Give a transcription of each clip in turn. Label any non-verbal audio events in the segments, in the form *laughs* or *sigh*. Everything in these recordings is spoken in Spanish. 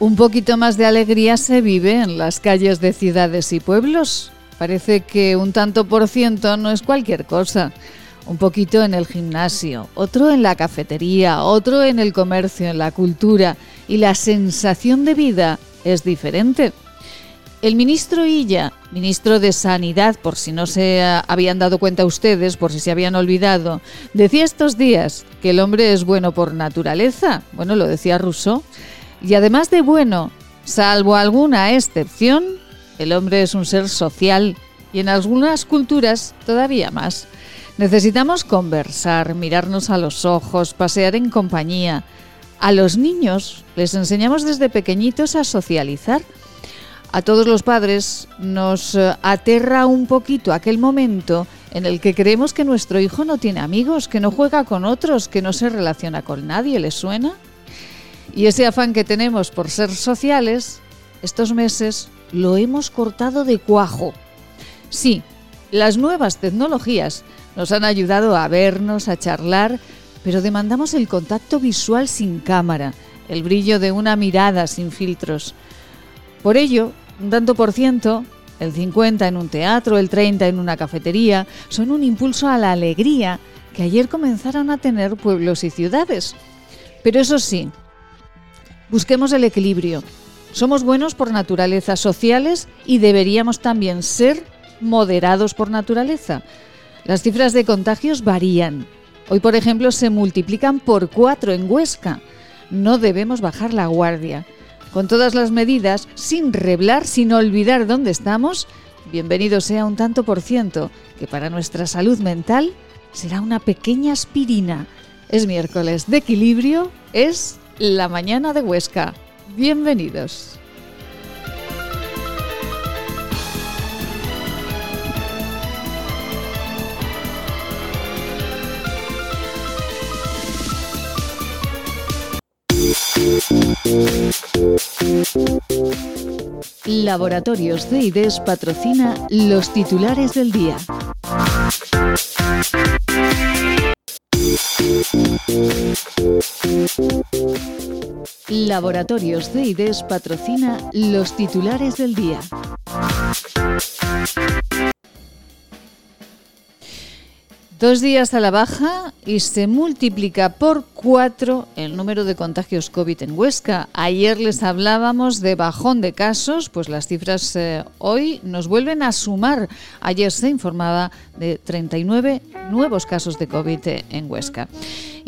Un poquito más de alegría se vive en las calles de ciudades y pueblos. Parece que un tanto por ciento no es cualquier cosa. Un poquito en el gimnasio, otro en la cafetería, otro en el comercio, en la cultura. Y la sensación de vida es diferente. El ministro Illa, ministro de Sanidad, por si no se habían dado cuenta ustedes, por si se habían olvidado, decía estos días que el hombre es bueno por naturaleza. Bueno, lo decía Rousseau. Y además de bueno, salvo alguna excepción, el hombre es un ser social y en algunas culturas todavía más. Necesitamos conversar, mirarnos a los ojos, pasear en compañía. A los niños les enseñamos desde pequeñitos a socializar. A todos los padres nos eh, aterra un poquito aquel momento en el que creemos que nuestro hijo no tiene amigos, que no juega con otros, que no se relaciona con nadie. ¿Les suena? Y ese afán que tenemos por ser sociales, estos meses lo hemos cortado de cuajo. Sí, las nuevas tecnologías nos han ayudado a vernos, a charlar, pero demandamos el contacto visual sin cámara, el brillo de una mirada sin filtros. Por ello, un tanto por ciento, el 50 en un teatro, el 30 en una cafetería, son un impulso a la alegría que ayer comenzaron a tener pueblos y ciudades. Pero eso sí, Busquemos el equilibrio. Somos buenos por naturaleza sociales y deberíamos también ser moderados por naturaleza. Las cifras de contagios varían. Hoy, por ejemplo, se multiplican por cuatro en Huesca. No debemos bajar la guardia. Con todas las medidas, sin reblar, sin olvidar dónde estamos, bienvenido sea un tanto por ciento, que para nuestra salud mental será una pequeña aspirina. Es miércoles de equilibrio, es la mañana de Huesca. Bienvenidos. Laboratorios de IDES patrocina los titulares del día. Laboratorios de IDES patrocina los titulares del día. Dos días a la baja y se multiplica por cuatro el número de contagios COVID en Huesca. Ayer les hablábamos de bajón de casos, pues las cifras eh, hoy nos vuelven a sumar. Ayer se informaba de 39 nuevos casos de COVID en Huesca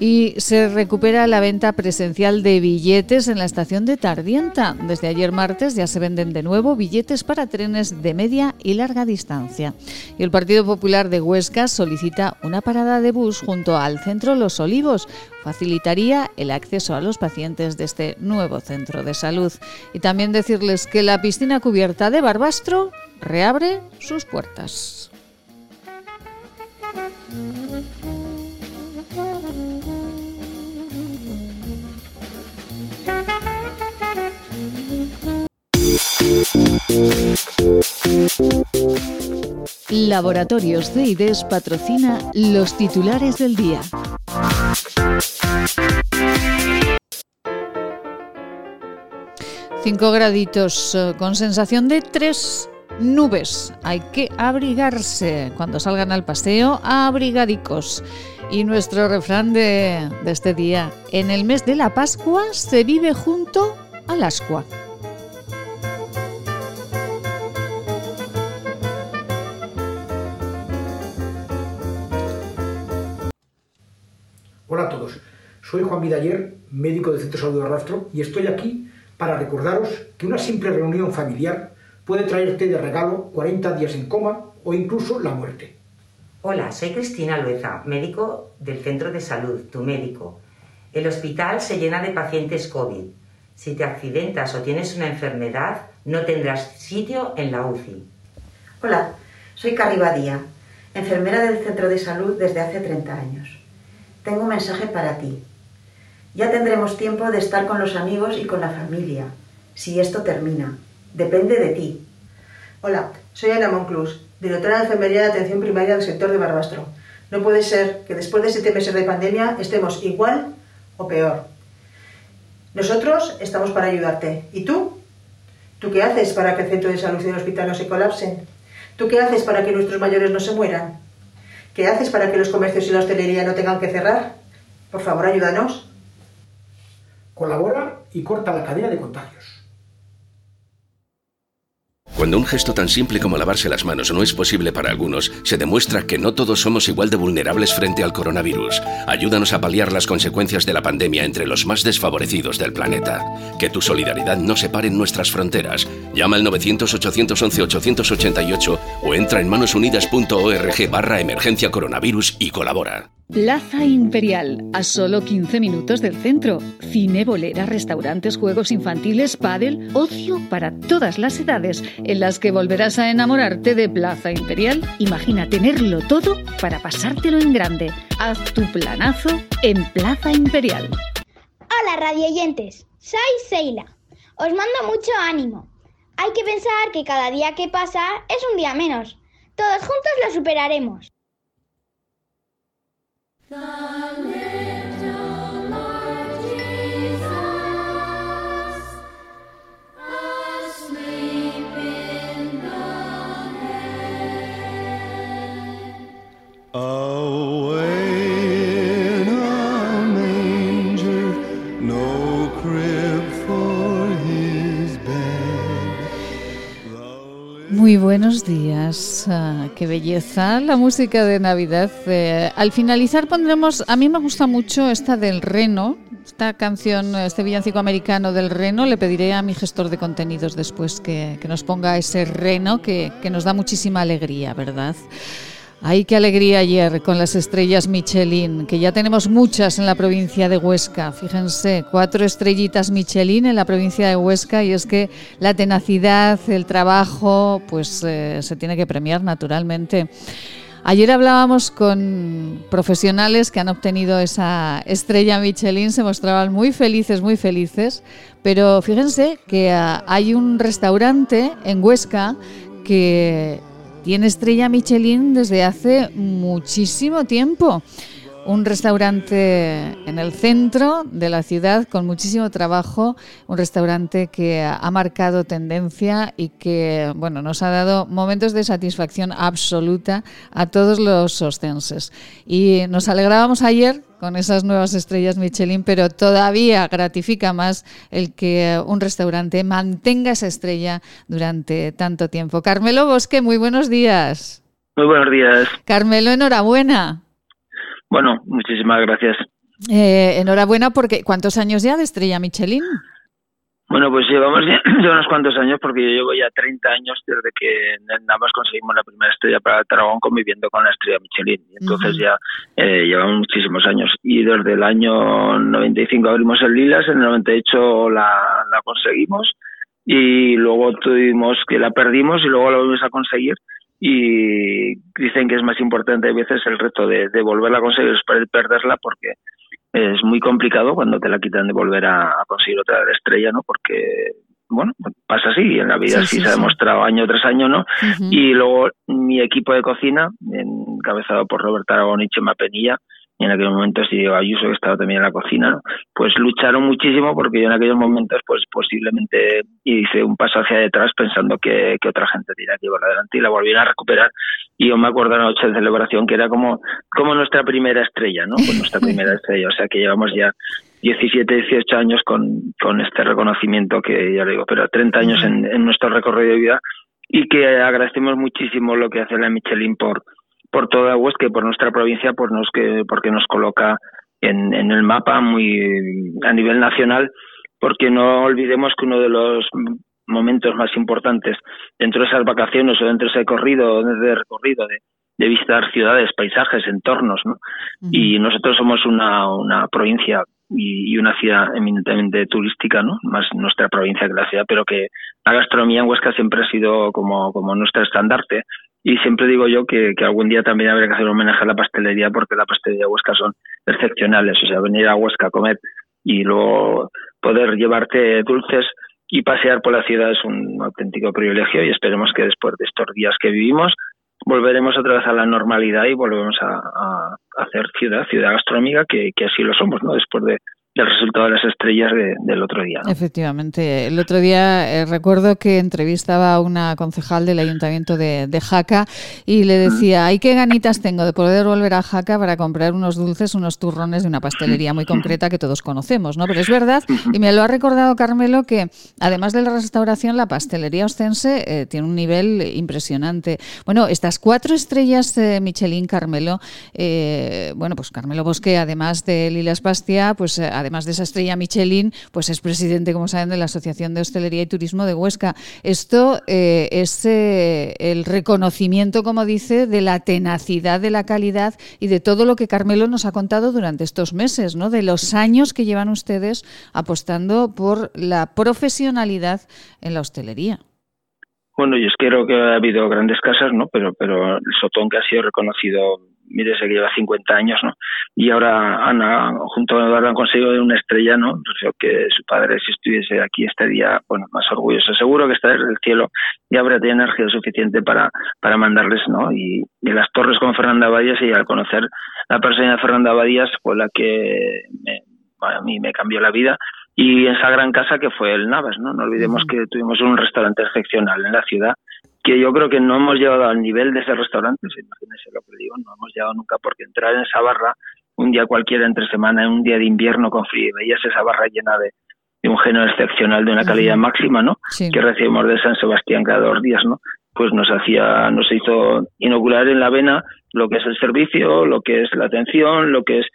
y se recupera la venta presencial de billetes en la estación de Tardienta. Desde ayer martes ya se venden de nuevo billetes para trenes de media y larga distancia. Y el Partido Popular de Huesca solicita una parada de bus junto al centro Los Olivos. Facilitaría el acceso a los pacientes de este nuevo centro de salud. Y también decirles que la piscina cubierta de Barbastro reabre sus puertas. Laboratorios de IDES patrocina los titulares del día. Cinco graditos eh, con sensación de tres nubes. Hay que abrigarse cuando salgan al paseo, abrigadicos. Y nuestro refrán de, este día, en el mes de la Pascua se vive junto al ascua. Hola a todos, soy Juan Vidaller, médico del Centro de Salud de Rastro, y estoy aquí para recordaros que una simple reunión familiar puede traerte de regalo 40 días en coma o incluso la muerte. Hola, soy Cristina Lueza, médico del Centro de Salud, tu médico. El hospital se llena de pacientes COVID. Si te accidentas o tienes una enfermedad, no tendrás sitio en la UCI. Hola, soy Carri Badía, enfermera del Centro de Salud desde hace 30 años tengo un mensaje para ti. Ya tendremos tiempo de estar con los amigos y con la familia, si esto termina. Depende de ti. Hola, soy Ana Monclus, directora de Enfermería de Atención Primaria del sector de Barbastro. No puede ser que después de siete meses de pandemia estemos igual o peor. Nosotros estamos para ayudarte. ¿Y tú? ¿Tú qué haces para que el centro de salud y el hospital no se colapsen? ¿Tú qué haces para que nuestros mayores no se mueran? ¿Qué haces para que los comercios y la hostelería no tengan que cerrar? Por favor, ayúdanos. Colabora y corta la cadena de contagios. Cuando un gesto tan simple como lavarse las manos no es posible para algunos, se demuestra que no todos somos igual de vulnerables frente al coronavirus. Ayúdanos a paliar las consecuencias de la pandemia entre los más desfavorecidos del planeta. Que tu solidaridad no separe nuestras fronteras. Llama al 900-811-888 o entra en manosunidas.org barra emergencia coronavirus y colabora. Plaza Imperial, a solo 15 minutos del centro. Cine, bolera, restaurantes, juegos infantiles, pádel, ocio para todas las edades, en las que volverás a enamorarte de Plaza Imperial. Imagina tenerlo todo para pasártelo en grande. Haz tu planazo en Plaza Imperial. Hola radioyentes, soy Seila. Os mando mucho ánimo. Hay que pensar que cada día que pasa es un día menos. Todos juntos lo superaremos. The Muy buenos días, ah, qué belleza la música de Navidad. Eh, al finalizar pondremos, a mí me gusta mucho esta del Reno, esta canción, este villancico americano del Reno. Le pediré a mi gestor de contenidos después que, que nos ponga ese Reno que, que nos da muchísima alegría, ¿verdad? Ay, qué alegría ayer con las estrellas Michelin, que ya tenemos muchas en la provincia de Huesca. Fíjense, cuatro estrellitas Michelin en la provincia de Huesca y es que la tenacidad, el trabajo, pues eh, se tiene que premiar naturalmente. Ayer hablábamos con profesionales que han obtenido esa estrella Michelin, se mostraban muy felices, muy felices, pero fíjense que ah, hay un restaurante en Huesca que tiene estrella Michelin desde hace muchísimo tiempo. Un restaurante en el centro de la ciudad con muchísimo trabajo, un restaurante que ha marcado tendencia y que bueno, nos ha dado momentos de satisfacción absoluta a todos los ostenses. Y nos alegrábamos ayer con esas nuevas estrellas Michelin, pero todavía gratifica más el que un restaurante mantenga esa estrella durante tanto tiempo. Carmelo Bosque, muy buenos días. Muy buenos días. Carmelo, enhorabuena. Bueno, muchísimas gracias. Eh, enhorabuena porque ¿cuántos años ya de estrella Michelin? Bueno, pues llevamos ya, *clears throat* unos cuantos años porque yo llevo ya 30 años desde que nada más conseguimos la primera estrella para Tarragón conviviendo con la estrella Michelin. Entonces ya eh, llevamos muchísimos años. Y desde el año 95 abrimos el Lilas, en el 98 la, la conseguimos y luego tuvimos que la perdimos y luego la volvimos a conseguir y dicen que es más importante a veces el reto de, de volverla a conseguir es perderla porque es muy complicado cuando te la quitan de volver a, conseguir otra estrella, ¿no? Porque, bueno, pasa así, en la vida sí, se ha demostrado año tras año, ¿no? Y luego mi equipo de cocina, encabezado por Roberto Aragón y Chema Penilla, y en aquellos momentos y Diego Ayuso, que estaba también en la cocina, pues lucharon muchísimo porque yo en aquellos momentos pues posiblemente hice un paso hacia detrás pensando que, que otra gente tenía que llevar adelante y la volvieron a recuperar. Y yo me acuerdo de la noche de celebración que era como, como nuestra primera estrella, ¿no? Pues nuestra *laughs* primera estrella, o sea que llevamos ya 17, 18 años con, con este reconocimiento que ya le digo, pero 30 años en, en nuestro recorrido de vida. Y que agradecemos muchísimo lo que hace la Michelin por por toda Huesca y por nuestra provincia, pues nos que, porque nos coloca en, en el mapa muy a nivel nacional, porque no olvidemos que uno de los momentos más importantes dentro de esas vacaciones o dentro de ese recorrido, de recorrido de, de visitar ciudades, paisajes, entornos, ¿no? Y nosotros somos una, una provincia y, y, una ciudad eminentemente turística, ¿no? Más nuestra provincia que la ciudad, pero que la gastronomía en Huesca siempre ha sido como, como nuestro estandarte y siempre digo yo que, algún día también habría que hacer un homenaje a la pastelería porque la pastelería de Huesca son excepcionales. O sea, venir a Huesca a comer y luego poder llevarte dulces y pasear por la ciudad es un auténtico privilegio y esperemos que después de estos días que vivimos volveremos otra vez a la normalidad y volvemos a, hacer ciudad, ciudad gastronómica, que así lo somos, ¿no? Después de, del resultado de las estrellas del otro día. Efectivamente. El otro día eh, recuerdo que entrevistaba a una concejal del ayuntamiento de, Jaca y le decía, ay, qué ganitas tengo de poder volver a Jaca para comprar unos dulces, unos turrones de una pastelería muy concreta que todos conocemos, ¿no? Pero es verdad, y me lo ha recordado Carmelo, que además de la restauración, la pastelería ostense eh, tiene un nivel impresionante. Bueno, estas cuatro estrellas de Michelin, Carmelo, eh, bueno, pues Carmelo Bosque, además de Lilas Pastia, pues además de esa estrella Michelin, pues es presidente, como saben, de la Asociación de Hostelería y Turismo de Huesca. Esto eh, es eh, el reconocimiento, como dice, de la tenacidad de la calidad y de todo lo que Carmelo nos ha contado durante estos meses, ¿no? De los años que llevan ustedes apostando por la profesionalidad en la hostelería. Bueno, yo es que creo que ha habido grandes casas, ¿no? Pero, pero el Sotón que ha sido reconocido mire, se lleva 50 años, ¿no? Y ahora Ana, junto a Eduardo, han conseguido una estrella, ¿no? Pues que su padre, si estuviese aquí, estaría, bueno, más orgulloso. Seguro que está desde el cielo y habría tenido energía suficiente para, para mandarles, ¿no? Y, las torres con Fernanda Badías y al conocer la persona de Fernanda Badías fue la que a mí me cambió la vida y esa gran casa que fue el Navas, ¿no? No olvidemos que tuvimos un restaurante excepcional en la ciudad que yo creo que no hemos llegado al nivel de ese restaurante, imagínense lo que digo, no hemos llegado nunca porque entrar en esa barra un día cualquiera entre semana, en un día de invierno con frío, veías esa barra llena de, un género excepcional de una calidad máxima, ¿no? Que recibimos de San Sebastián cada dos días, ¿no? Pues nos hacía, nos hizo inocular en la vena lo que es el servicio, lo que es la atención, lo que es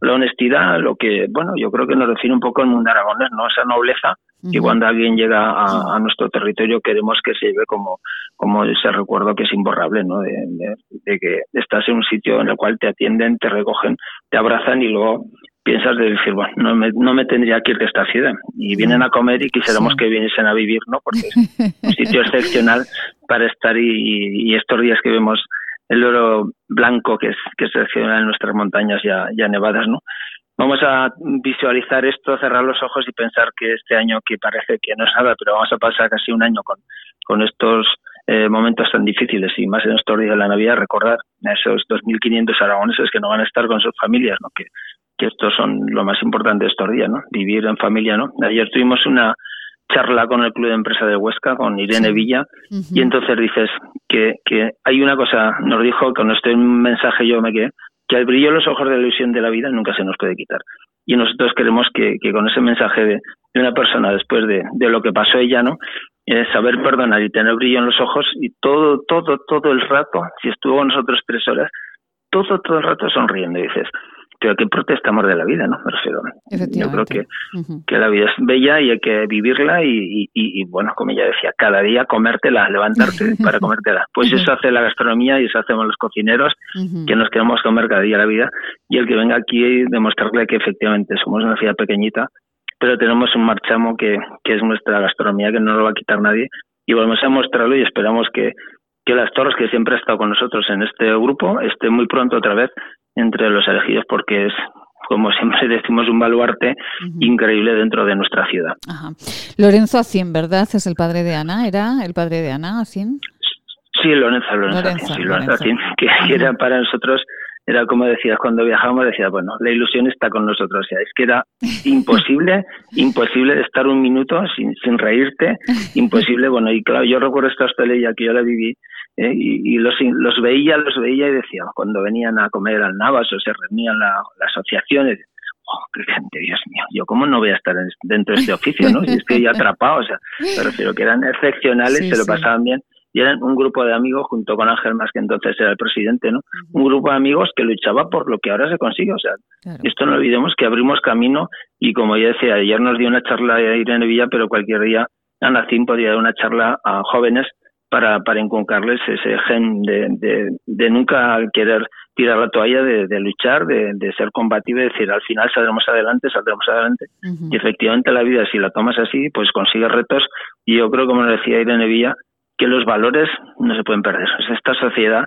la honestidad, lo que, bueno, yo creo que nos define un poco el mundo aragonés, ¿no? Esa nobleza y cuando alguien llega a, nuestro territorio queremos que se lleve como, como ese recuerdo que es imborrable, ¿no? De, que estás en un sitio en el cual te atienden, te recogen, te abrazan y luego piensas de decir, bueno, no me, no me tendría que ir de esta ciudad. Y vienen a comer y quisiéramos que viniesen a vivir, ¿no? Porque es un sitio *laughs* excepcional para estar y, estos días que vemos el oro blanco que es que es excepcional en nuestras montañas ya, ya nevadas, ¿no? Vamos a visualizar esto, cerrar los ojos y pensar que este año, que parece que no es nada, pero vamos a pasar casi un año con, con estos eh, momentos tan difíciles y más en estos días de la Navidad, recordar a esos 2.500 aragoneses que no van a estar con sus familias, ¿no? que, que estos son lo más importante de estos días, ¿no? vivir en familia. ¿no? Ayer tuvimos una charla con el Club de Empresa de Huesca, con Irene Villa, y entonces dices que, que hay una cosa, nos dijo, con este mensaje yo me quedé, que el brillo en los ojos de la ilusión de la vida nunca se nos puede quitar. Y nosotros queremos que, con ese mensaje de, una persona después de, lo que pasó ella, ¿no? es saber perdonar y tener brillo en los ojos y todo, todo, todo el rato, si estuvo con nosotros tres horas, todo, todo el rato sonriendo. Y dices, pero que protestamos de la vida, ¿no? yo creo que, que la vida es bella y hay que vivirla y, y, bueno, como ella decía, cada día comértela, levantarte *laughs* para comértela. Pues eso hace la gastronomía y eso hacemos los cocineros, que nos queremos comer cada día la vida y el que venga aquí y demostrarle que efectivamente somos una ciudad pequeñita, pero tenemos un marchamo que, que es nuestra gastronomía, que no lo va a quitar nadie y volvemos a mostrarlo y esperamos que, que las torres que siempre ha estado con nosotros en este grupo esté muy pronto otra vez entre los elegidos porque es como siempre *laughs* decimos, un baluarte increíble dentro de nuestra ciudad. Lorenzo Acien, ¿verdad? Es el padre de Ana, ¿era el padre de Ana Acien? Sí, Lorenzo, Lorenzo, Lorenzo, *laughs* que era para nosotros, era como decías, cuando viajábamos decía, bueno, la ilusión está con nosotros, o sea, es que era *laughs* imposible, imposible estar un minuto sin, sin reírte, imposible, bueno, y claro, yo recuerdo esta hostelería que yo la viví, ¿eh? y, los, los veía, los veía y decía, cuando venían a comer al Navas o se reunían las asociaciones, oh, qué gente, Dios mío, yo cómo no voy a estar dentro de este oficio, ¿no? Si es que ya atrapado, o sea, me refiero que eran excepcionales, se lo pasaban bien y eran un grupo de amigos junto con Ángel Más, que entonces era el presidente, ¿no? Un grupo de amigos que luchaba por lo que ahora se consigue, o sea, esto no olvidemos que abrimos camino y como ya decía, ayer nos dio una charla a Irene Villa, pero cualquier día Ana Cim podría dar una charla a jóvenes para, para inculcarles ese gen de, de, nunca querer tirar la toalla, de, luchar, de, ser combativo y decir al final saldremos adelante, saldremos adelante. Y efectivamente la vida, si la tomas así, pues consigues retos. Y yo creo, como decía Irene Villa, que los valores no se pueden perder. esta sociedad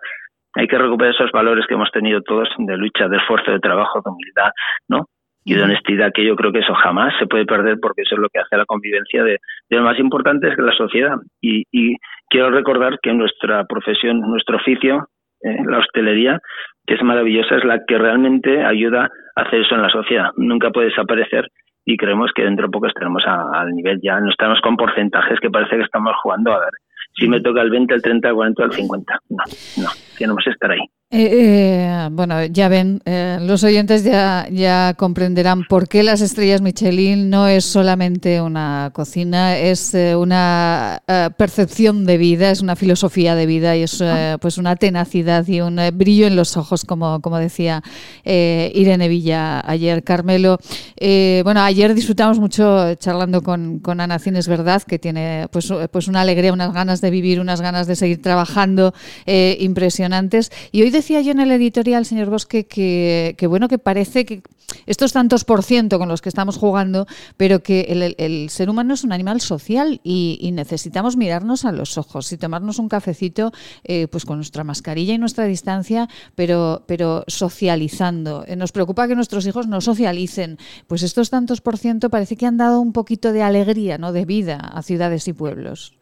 hay que recuperar esos valores que hemos tenido todos de lucha, de esfuerzo, de trabajo, de humildad, ¿no? Y de honestidad, que yo creo que eso jamás se puede perder porque eso es lo que hace la convivencia de, lo más importante es que la sociedad. Y, quiero recordar que nuestra profesión, nuestro oficio, eh, la hostelería, que es maravillosa, es la que realmente ayuda a hacer eso en la sociedad. Nunca puede desaparecer y creemos que dentro de poco estaremos al nivel ya, no estamos con porcentajes que parece que estamos jugando a ver si me toca el 20, el 30, el 40 o el 50. No, no, tenemos que estar ahí. Eh, eh, bueno, ya ven, eh, los oyentes ya, ya comprenderán por qué las estrellas Michelin no es solamente una cocina, es una percepción de vida, es una filosofía de vida y es pues una tenacidad y un brillo en los ojos, como, como decía Irene Villa ayer. Carmelo, bueno, ayer disfrutamos mucho charlando con, con Ana Cines, ¿verdad? Que tiene pues, pues una alegría, unas ganas de vivir, unas ganas de seguir trabajando impresionantes. Y hoy decía yo en el editorial, señor Bosque, que, bueno, que parece que estos tantos por ciento con los que estamos jugando, pero que el, ser humano es un animal social y, necesitamos mirarnos a los ojos y tomarnos un cafecito eh, pues con nuestra mascarilla y nuestra distancia, pero, pero socializando. Eh, nos preocupa que nuestros hijos no socialicen. Pues estos tantos por ciento parece que han dado un poquito de alegría, ¿no? de vida a ciudades y pueblos.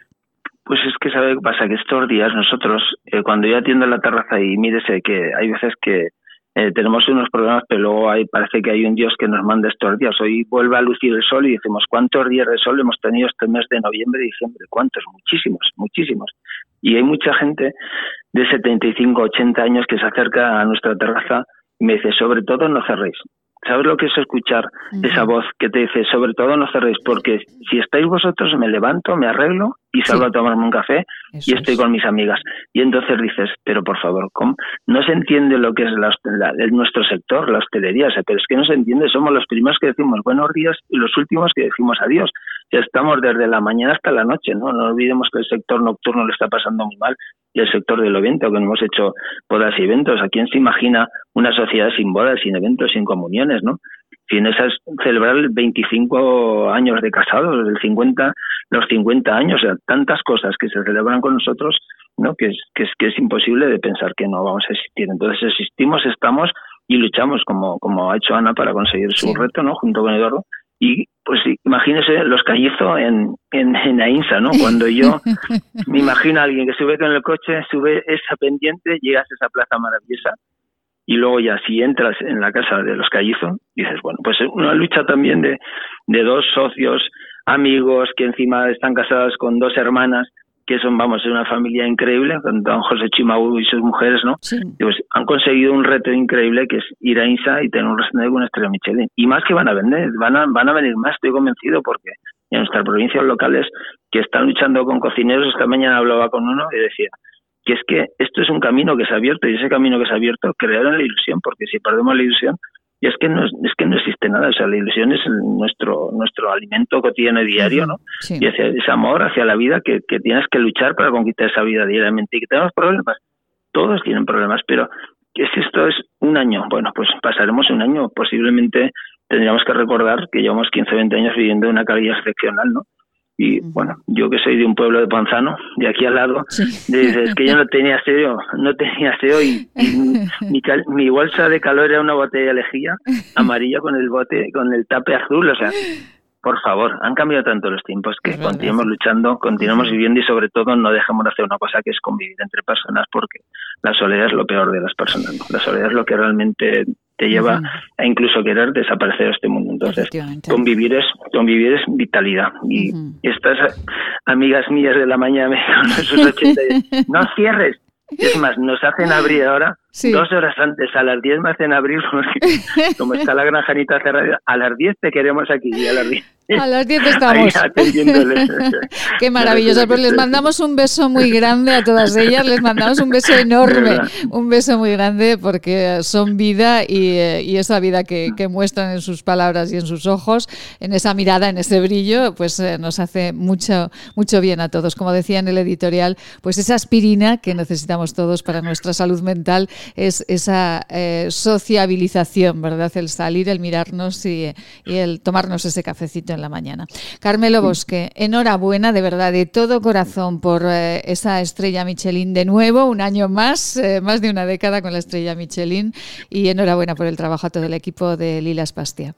Pues es que sabe qué pasa, que estos días nosotros, eh, cuando yo atiendo en la terraza y mírese que hay veces que eh, tenemos unos problemas, pero luego hay, parece que hay un Dios que nos manda estos días. Hoy vuelve a lucir el sol y decimos, ¿cuántos días de sol hemos tenido este mes de noviembre y diciembre? ¿Cuántos? Muchísimos, muchísimos. Y hay mucha gente de 75, 80 años que se acerca a nuestra terraza y me dice, sobre todo no cerréis. ¿Sabes lo que es escuchar esa voz que te dice, sobre todo no cerréis, porque si estáis vosotros me levanto, me arreglo y salgo a tomarme un café y estoy con mis amigas. Y entonces dices, pero por favor, ¿cómo? no se entiende lo que es la, nuestro sector, la hostelería, pero es que no se entiende, somos los primeros que decimos buenos días y los últimos que decimos adiós. Ya estamos desde la mañana hasta la noche, ¿no? No olvidemos que el sector nocturno lo está pasando muy mal y el sector del evento, que no hemos hecho bodas y eventos. ¿A quién se imagina una sociedad sin bodas, sin eventos, sin comuniones, no? en esas celebrar 25 años de casados, el 50, los 50 años, o sea, tantas cosas que se celebran con nosotros, ¿no? Que es, que es, que es imposible de pensar que no vamos a existir. Entonces existimos, estamos y luchamos como, como ha hecho Ana para conseguir su reto, ¿no? Junto con Eduardo. Y pues imagínese los callizo en, en, en Ainsa, ¿no? Cuando yo *laughs* me imagino a alguien que sube con el coche, sube esa pendiente, llegas a esa plaza maravillosa y luego ya si entras en la casa de los Callizo, dices, bueno, pues una lucha también de, de dos socios, amigos, que encima están casados con dos hermanas, que son, vamos, es una familia increíble, con don José Chimaú y sus mujeres, ¿no? Pues han conseguido un reto increíble que es ir a INSA y tener un restaurante con estrella Michelin. Y más que van a vender, van a, van a venir más, estoy convencido, porque en nuestras provincias locales que están luchando con cocineros, esta mañana hablaba con uno y decía, que es que esto es un camino que se ha abierto y ese camino que se ha abierto crearon la ilusión, porque si perdemos la ilusión, y es que no es que no existe nada, o sea, la ilusión es nuestro nuestro alimento cotidiano y diario, ¿no? Y ese, ese, amor hacia la vida que, que tienes que luchar para conquistar esa vida diariamente. Y que tenemos problemas, todos tienen problemas, pero que si esto es un año, bueno, pues pasaremos un año, posiblemente tendríamos que recordar que llevamos 15 20 años viviendo una calidad excepcional, ¿no? Y bueno, yo que soy de un pueblo de Panzano, de aquí al lado, dices que yo no tenía SEO, no tenía SEO y, *laughs* mi, mi, bolsa de calor era una botella de lejía amarilla con el bote, con el tape azul, o sea, por favor, han cambiado tanto los tiempos que continuemos luchando, continuamos viviendo y sobre todo no dejemos de hacer una cosa que es convivir entre personas porque la soledad es lo peor de las personas. La soledad es lo que realmente te lleva a incluso querer desaparecer de este mundo. Entonces, convivir es convivir es vitalidad. Y estas amigas mías de la mañana me 80 *laughs* no cierres. Es más, nos hacen abrir ahora dos horas antes, a las 10 me hacen abrir, *laughs* como está la granjanita cerrada, a las 10 te queremos aquí y a las 10 a las 10 *laughs* estamos. *laughs* Qué maravilloso. Pues les mandamos un beso muy grande a todas ellas. Les mandamos un beso enorme. Un beso muy grande porque son vida y, eh, esa vida que, muestran en sus palabras y en sus ojos, en esa mirada, en ese brillo, pues eh, nos hace mucho, mucho bien a todos. Como decía en el editorial, pues esa aspirina que necesitamos todos para nuestra salud mental es esa eh, sociabilización, ¿verdad? El salir, el mirarnos y el tomarnos ese cafecito en la mañana. Carmelo Bosque, enhorabuena de verdad, de todo corazón por eh, esa estrella Michelin de nuevo, un año más, eh, más de una década con la estrella Michelin y enhorabuena por el trabajo a todo el equipo de Lilas Pastia.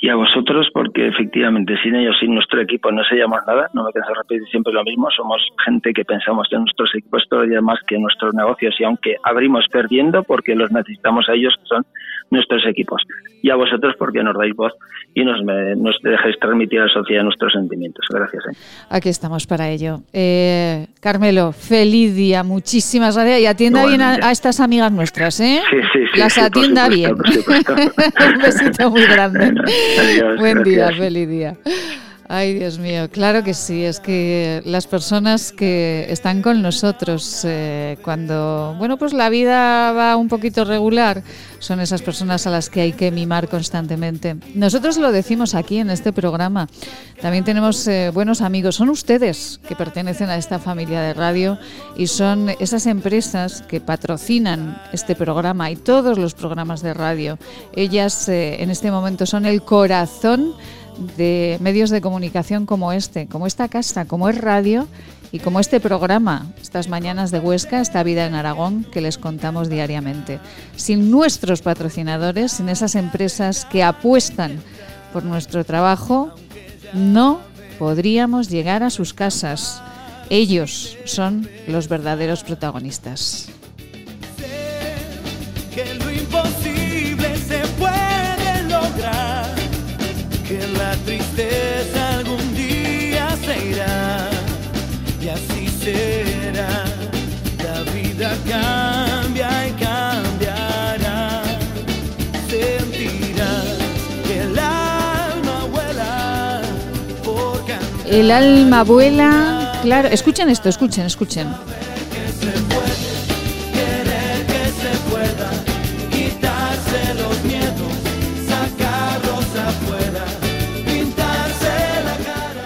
Y a vosotros porque efectivamente sin ellos, sin nuestro equipo no seríamos nada, no me canso repetir siempre lo mismo, somos gente que pensamos en nuestros equipos todavía más que en nuestros negocios y aunque abrimos perdiendo porque los necesitamos a ellos que son nuestros equipos y a vosotros porque nos dais voz y nos, nos dejáis transmitir a la sociedad nuestros sentimientos. Gracias. ¿eh? Aquí estamos para ello. Eh, Carmelo, feliz día, muchísimas gracias y atienda bien a, estas amigas nuestras, ¿eh? Sí, sí, sí. Las atienda bien. *laughs* Un besito muy grande. Buen día, feliz día. Ay, Dios mío, claro que sí, es que las personas que están con nosotros eh, cuando, bueno, pues la vida va un poquito regular, son esas personas a las que hay que mimar constantemente. Nosotros lo decimos aquí en este programa, también tenemos eh, buenos amigos, son ustedes que pertenecen a esta familia de radio y son esas empresas que patrocinan este programa y todos los programas de radio. Ellas eh, en este momento son el corazón de medios de comunicación como este, como esta casa, como es radio y como este programa, estas mañanas de Huesca, esta vida en Aragón que les contamos diariamente. Sin nuestros patrocinadores, sin esas empresas que apuestan por nuestro trabajo, no podríamos llegar a sus casas. Ellos son los verdaderos protagonistas. Tristeza algún día se irá y así será. La vida cambia y cambiará. Sentirás que el alma vuela por El alma vuela, claro. Escuchen esto, escuchen, escuchen.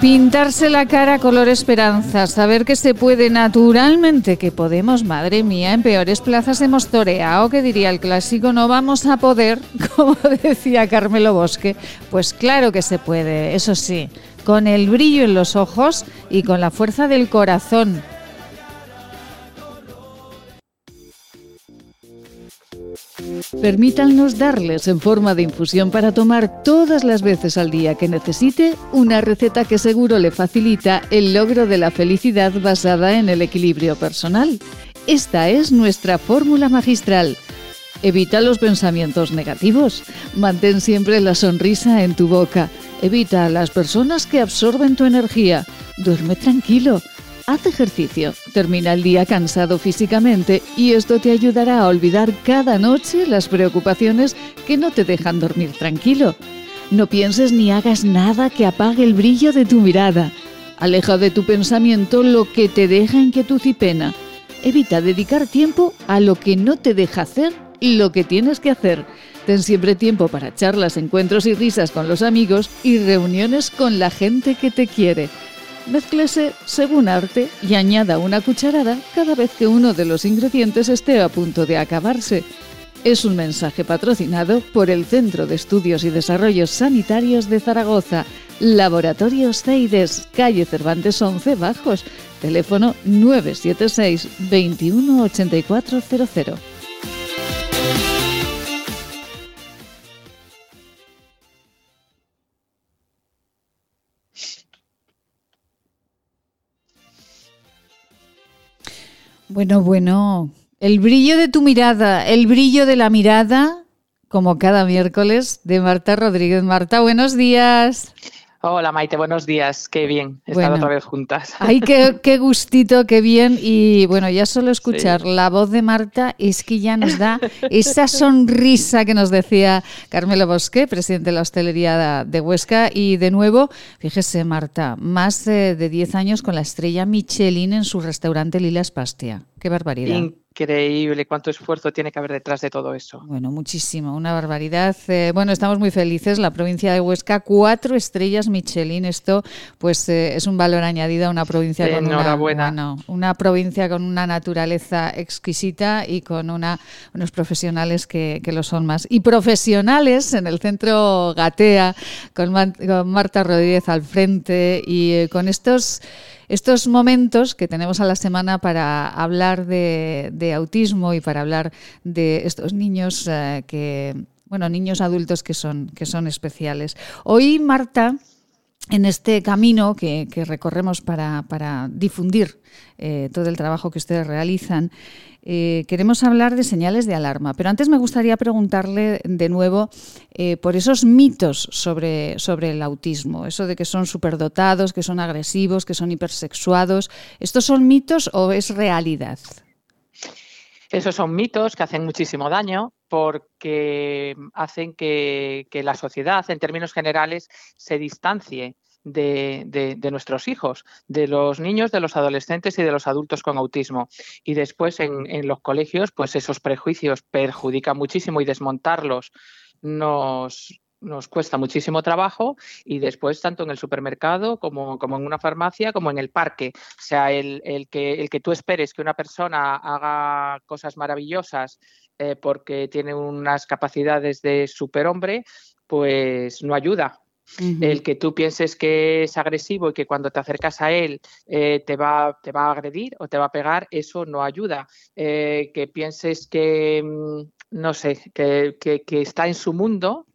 Pintarse la cara color esperanza, saber que se puede naturalmente, que podemos, madre mía, en peores plazas hemos toreado, que diría el clásico, no vamos a poder, *laughs* como decía Carmelo Bosque. Pues claro que se puede, eso sí, con el brillo en los ojos y con la fuerza del corazón, Permítanos darles en forma de infusión para tomar todas las veces al día que necesite una receta que seguro le facilita el logro de la felicidad basada en el equilibrio personal. Esta es nuestra fórmula magistral. Evita los pensamientos negativos. Mantén siempre la sonrisa en tu boca. Evita a las personas que absorben tu energía. Duerme tranquilo. Haz ejercicio, termina el día cansado físicamente y esto te ayudará a olvidar cada noche las preocupaciones que no te dejan dormir tranquilo. No pienses ni hagas nada que apague el brillo de tu mirada. Aleja de tu pensamiento lo que te deja inquietud y pena. Evita dedicar tiempo a lo que no te deja hacer lo que tienes que hacer. Ten siempre tiempo para charlas, encuentros y risas con los amigos y reuniones con la gente que te quiere. Mézclese según arte y añada una cucharada cada vez que uno de los ingredientes esté a punto de acabarse. Es un mensaje patrocinado por el Centro de Estudios y Desarrollos Sanitarios de Zaragoza, Laboratorios CEIDES, calle Cervantes 11 Bajos, teléfono 976 218400. Bueno, bueno, el brillo de tu mirada, el brillo de la mirada, como cada miércoles, de Marta Rodríguez. Marta, buenos días. Hola Maite, buenos días. Qué bien estar otra vez juntas. Ay, qué, qué, gustito, qué bien. Y bueno, ya solo escuchar la voz de Marta es que ya nos da esa sonrisa que nos decía Carmelo Bosque, presidente de la hostelería de Huesca. Y de nuevo, fíjese Marta, más de 10 años con la estrella Michelin en su restaurante Lilas Pastia. Qué barbaridad increíble cuánto esfuerzo tiene que haber detrás de todo eso. Bueno, muchísimo, una barbaridad. Eh, bueno, estamos muy felices. La provincia de Huesca, cuatro estrellas Michelin. Esto, pues, eh, es un valor añadido a una provincia con una, una provincia con una naturaleza exquisita y con una, unos profesionales que, que lo son más. Y profesionales en el centro Gatea, con, Marta Rodríguez al frente y eh, con estos estos momentos que tenemos a la semana para hablar de, autismo y para hablar de estos niños eh, que bueno, niños adultos que son, que son especiales. Hoy, Marta, en este camino que, recorremos para, difundir eh, todo el trabajo que ustedes realizan, eh, queremos hablar de señales de alarma. Pero antes me gustaría preguntarle de nuevo eh, por esos mitos sobre, sobre el autismo, eso de que son superdotados, que son agresivos, que son hipersexuados. ¿Estos son mitos o es realidad? Esos son mitos que hacen muchísimo daño porque hacen que, la sociedad, en términos generales, se distancie de, nuestros hijos, de los niños, de los adolescentes y de los adultos con autismo. Y después en, en los colegios, pues esos prejuicios perjudican muchísimo y desmontarlos nos, nos cuesta muchísimo trabajo y después tanto en el supermercado como, como en una farmacia como en el parque. O sea, el, el, que, el que tú esperes que una persona haga cosas maravillosas eh, porque tiene unas capacidades de superhombre, pues no ayuda. El que tú pienses que es agresivo y que cuando te acercas a él eh, te, va, te va a agredir o te va a pegar, eso no ayuda. Eh, que pienses que, mm, no sé, que, que, está en su mundo,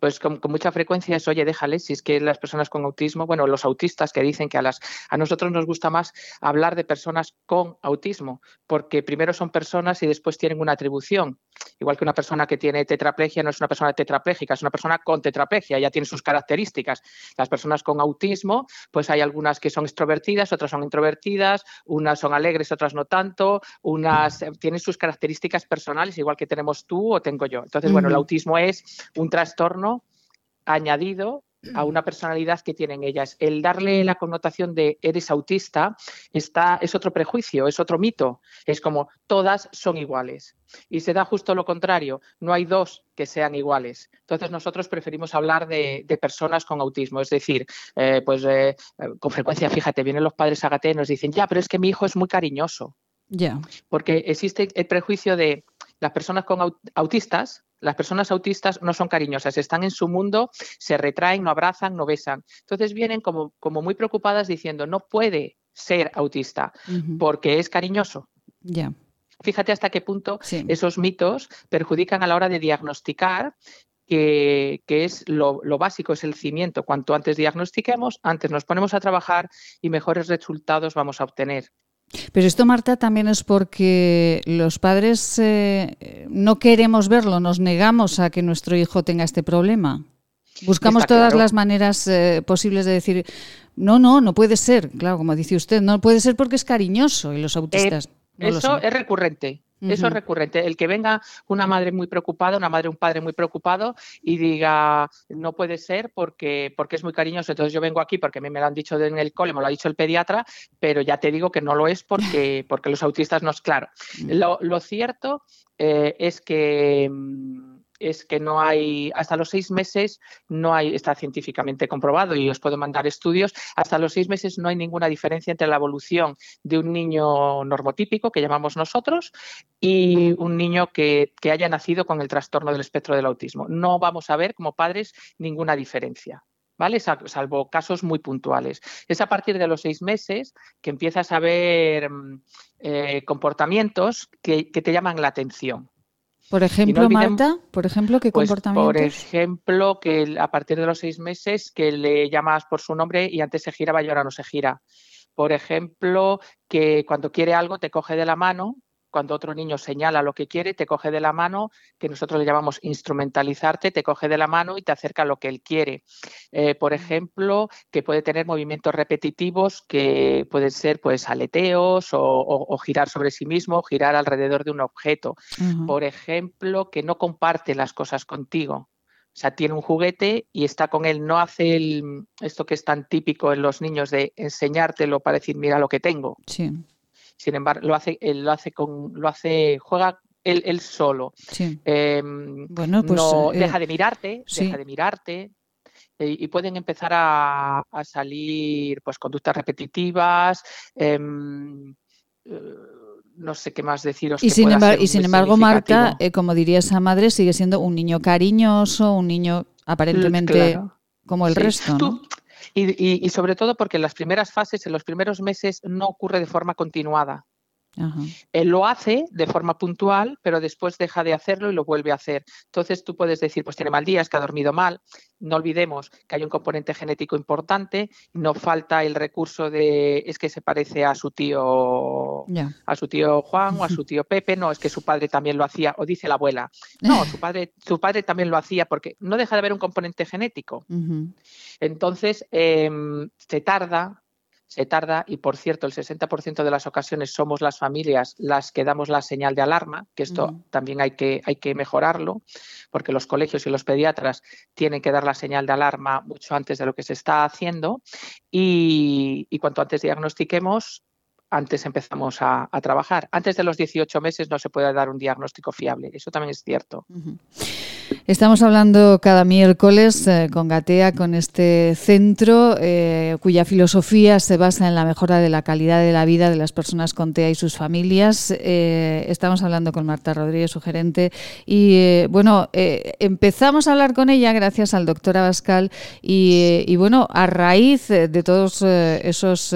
pues con, mucha frecuencia es, oye, déjale, si es que las personas con autismo, bueno, los autistas que dicen que a, las, a nosotros nos gusta más hablar de personas con autismo, porque primero son personas y después tienen una atribución. Igual que una persona que tiene tetraplegia no es una persona tetrapléjica, es una persona con tetraplegia, ya tiene sus características. Las personas con autismo, pues hay algunas que son extrovertidas, otras son introvertidas, unas son alegres, otras no tanto, unas eh, tienen sus características personales, igual que tenemos tú o tengo yo. Entonces, bueno, el autismo es un trastorno añadido a una personalidad que tienen ellas. El darle la connotación de eres autista está, es otro prejuicio, es otro mito. Es como todas son iguales. Y se da justo lo contrario, no hay dos que sean iguales. Entonces nosotros preferimos hablar de, personas con autismo. Es decir, eh, pues eh, con frecuencia, fíjate, vienen los padres a y nos dicen, ya, pero es que mi hijo es muy cariñoso. Ya. Porque existe el prejuicio de las personas con autistas, las personas autistas no son cariñosas, están en su mundo, se retraen, no abrazan, no besan. Entonces vienen como, como muy preocupadas diciendo, no puede ser autista porque es cariñoso. Ya. Fíjate hasta qué punto esos mitos perjudican a la hora de diagnosticar que, que, es lo, lo, básico, es el cimiento. Cuanto antes diagnostiquemos, antes nos ponemos a trabajar y mejores resultados vamos a obtener. Pero esto, Marta, también es porque los padres eh, no queremos verlo, nos negamos a que nuestro hijo tenga este problema. Buscamos todas las maneras eh, posibles de decir, no, no, no puede ser. Claro, como dice usted, no puede ser porque es cariñoso y los autistas. Eh, eso es recurrente. Eso es recurrente. El que venga una madre muy preocupada, una madre, un padre muy preocupado y diga, no puede ser porque, porque es muy cariñoso, entonces yo vengo aquí porque a mí me lo han dicho en el cole, me lo ha dicho el pediatra, pero ya te digo que no lo es porque, porque los autistas no es claro. Lo, lo cierto eh, es que mm, es que no hay, hasta los seis meses no hay, está científicamente comprobado y os puedo mandar estudios, hasta los seis meses no hay ninguna diferencia entre la evolución de un niño normotípico, que llamamos nosotros, y un niño que, que haya nacido con el trastorno del espectro del autismo. No vamos a ver como padres ninguna diferencia. ¿vale? Salvo casos muy puntuales. Es a partir de los seis meses que empiezas a ver mm, eh, comportamientos que, te llaman la atención. Por ejemplo, Marta, por ejemplo, ¿qué pues, Por ejemplo, que a partir de los seis meses que le llamas por su nombre y antes se giraba y ahora no se gira. Por ejemplo, que cuando quiere algo te coge de la mano cuando otro niño señala lo que quiere, te coge de la mano, que nosotros le llamamos instrumentalizarte, te coge de la mano y te acerca a lo que él quiere. Eh, por ejemplo, que puede tener movimientos repetitivos que pueden ser pues aleteos o, girar sobre sí mismo, girar alrededor de un objeto. Por ejemplo, que no comparte las cosas contigo. O sea, tiene un juguete y está con él, no hace el, esto que es tan típico en los niños de enseñártelo para decir, mira lo que tengo. Sí. Sin embargo, lo hace, él lo hace con, lo hace, juega él, solo. Em, bueno, pues no eh, deja de mirarte, deja de mirarte. Eh, y pueden empezar a, salir pues conductas repetitivas, em, eh, no sé qué más deciros. Y, sin, embargo, y sin embargo, Marta, como diría esa madre, sigue siendo un niño cariñoso, un niño aparentemente como el resto. ¿no? Y, sobre todo porque en las primeras fases, en los primeros meses, no ocurre de forma continuada. Él lo hace de forma puntual, pero después deja de hacerlo y lo vuelve a hacer. Entonces tú puedes decir, pues tiene mal día, es que ha dormido mal. No olvidemos que hay un componente genético importante, no falta el recurso de es que se parece a su tío a su tío Juan o a su *laughs* tío Pepe, no, es que su padre también lo hacía, o dice la abuela. No, su padre, su padre también lo hacía porque no deja de haber un componente genético. Entonces, em, se tarda, se tarda y por cierto el 60% de las ocasiones somos las familias las que damos la señal de alarma, que esto también hay que, hay que mejorarlo, porque los colegios y los pediatras tienen que dar la señal de alarma mucho antes de lo que se está haciendo y, cuanto antes diagnostiquemos, antes empezamos a, trabajar. Antes de los 18 meses no se puede dar un diagnóstico fiable, eso también es cierto. Estamos hablando cada miércoles eh, con Gatea, con este centro eh, cuya filosofía se basa en la mejora de la calidad de la vida de las personas con TEA y sus familias. Eh, estamos hablando con Marta Rodríguez, su gerente, y bueno, empezamos a hablar con ella gracias al doctor Abascal y, bueno, a raíz de todos esos,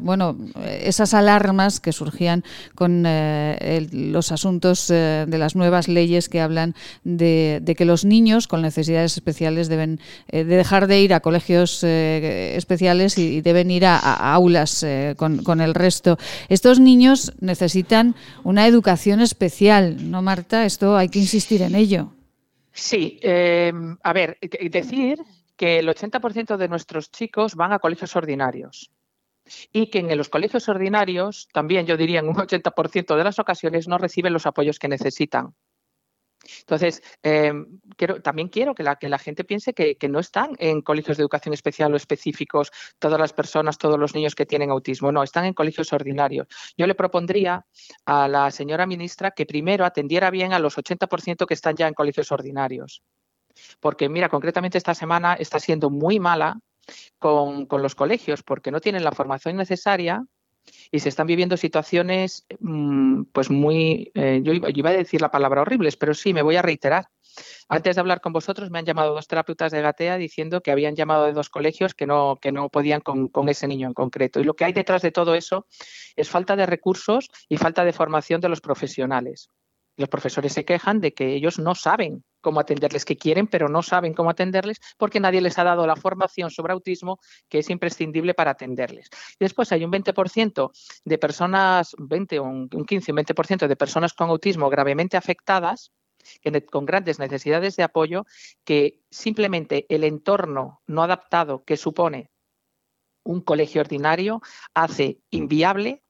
bueno, esas alarmas que surgían con los asuntos de las nuevas leyes que hablan de que los niños con necesidades especiales deben eh, dejar de ir a colegios eh, especiales y, deben ir a, aulas eh, con, el resto. Estos niños necesitan una educación especial, ¿no, Marta? Esto hay que insistir en ello. Sí, a ver, decir que el 80% de nuestros chicos van a colegios ordinarios y que en los colegios ordinarios, también yo diría en un 80% de las ocasiones, no reciben los apoyos que necesitan. Entonces, em, también quiero que la, gente piense que, no están en colegios de educación especial o específicos todas las personas, todos los niños que tienen autismo. No, están en colegios ordinarios. Yo le propondría a la señora ministra que primero atendiera bien a los 80% que están ya en colegios ordinarios. Porque, mira, concretamente esta semana está siendo muy mala con los colegios porque no tienen la formación necesaria y se están viviendo situaciones mm, pues muy, eh, yo, iba, a decir la palabra horribles, pero sí, me voy a reiterar. Antes de hablar con vosotros me han llamado dos terapeutas de Gatea diciendo que habían llamado de dos colegios que no, que no podían con, con ese niño en concreto. Y lo que hay detrás de todo eso es falta de recursos y falta de formación de los profesionales. Los profesores se quejan de que ellos no saben cómo atenderles, que quieren, pero no saben cómo atenderles porque nadie les ha dado la formación sobre autismo que es imprescindible para atenderles. Después hay un 20% de personas, 20 o un 15, un 20% de personas con autismo gravemente afectadas con grandes necesidades de apoyo, que simplemente el entorno no adaptado que supone un colegio ordinario hace inviable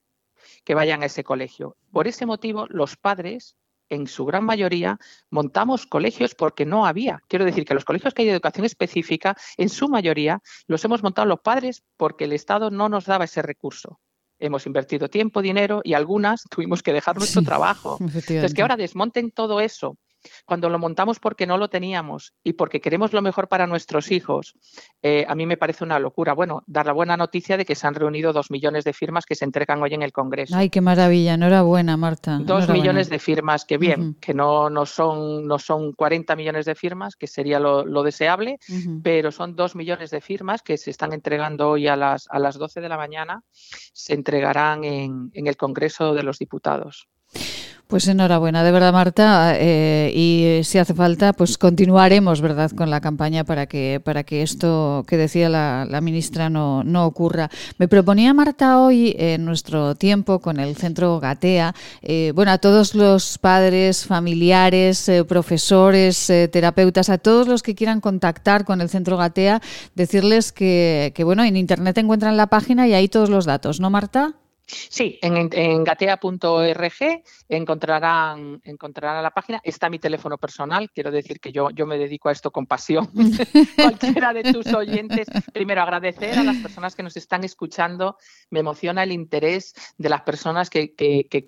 que vayan a ese colegio. Por ese motivo, los padres en su gran mayoría montamos colegios porque no había. Quiero decir que los colegios que hay de educación específica, en su mayoría, los hemos montado los padres porque el Estado no nos daba ese recurso. Hemos invertido tiempo, dinero y algunas tuvimos que dejar nuestro trabajo. *laughs* Entonces, que ahora desmonten todo eso cuando lo montamos porque no lo teníamos y porque queremos lo mejor para nuestros hijos, eh, a mí me parece una locura. Bueno, dar la buena noticia de que se han reunido dos millones de firmas que se entregan hoy en el Congreso. Ay, qué maravilla, enhorabuena, Marta. Dos millones de firmas, que bien, que no, no, son, no son 40 millones de firmas, que sería lo, deseable, pero son dos millones de firmas que se están entregando hoy a las, a las 12 de la mañana, se entregarán en, en el Congreso de los Diputados. Pues enhorabuena, de verdad, Marta. Eh, y si hace falta, pues continuaremos, ¿verdad?, con la campaña para que, para que esto que decía la, ministra no, no, ocurra. Me proponía Marta hoy, en nuestro tiempo, con el Centro Gatea, eh, bueno, a todos los padres, familiares, eh, profesores, terapeutas, a todos los que quieran contactar con el Centro Gatea, decirles que, que, bueno, en Internet encuentran la página y ahí todos los datos, ¿no, Marta? Sí, en, gatea.org encontrarán, encontrarán la página. Está mi teléfono personal. Quiero decir que yo, yo me dedico a esto con pasión. *laughs* Cualquiera de tus oyentes. Primero, agradecer a las personas que nos están escuchando. Me emociona el interés de las personas que,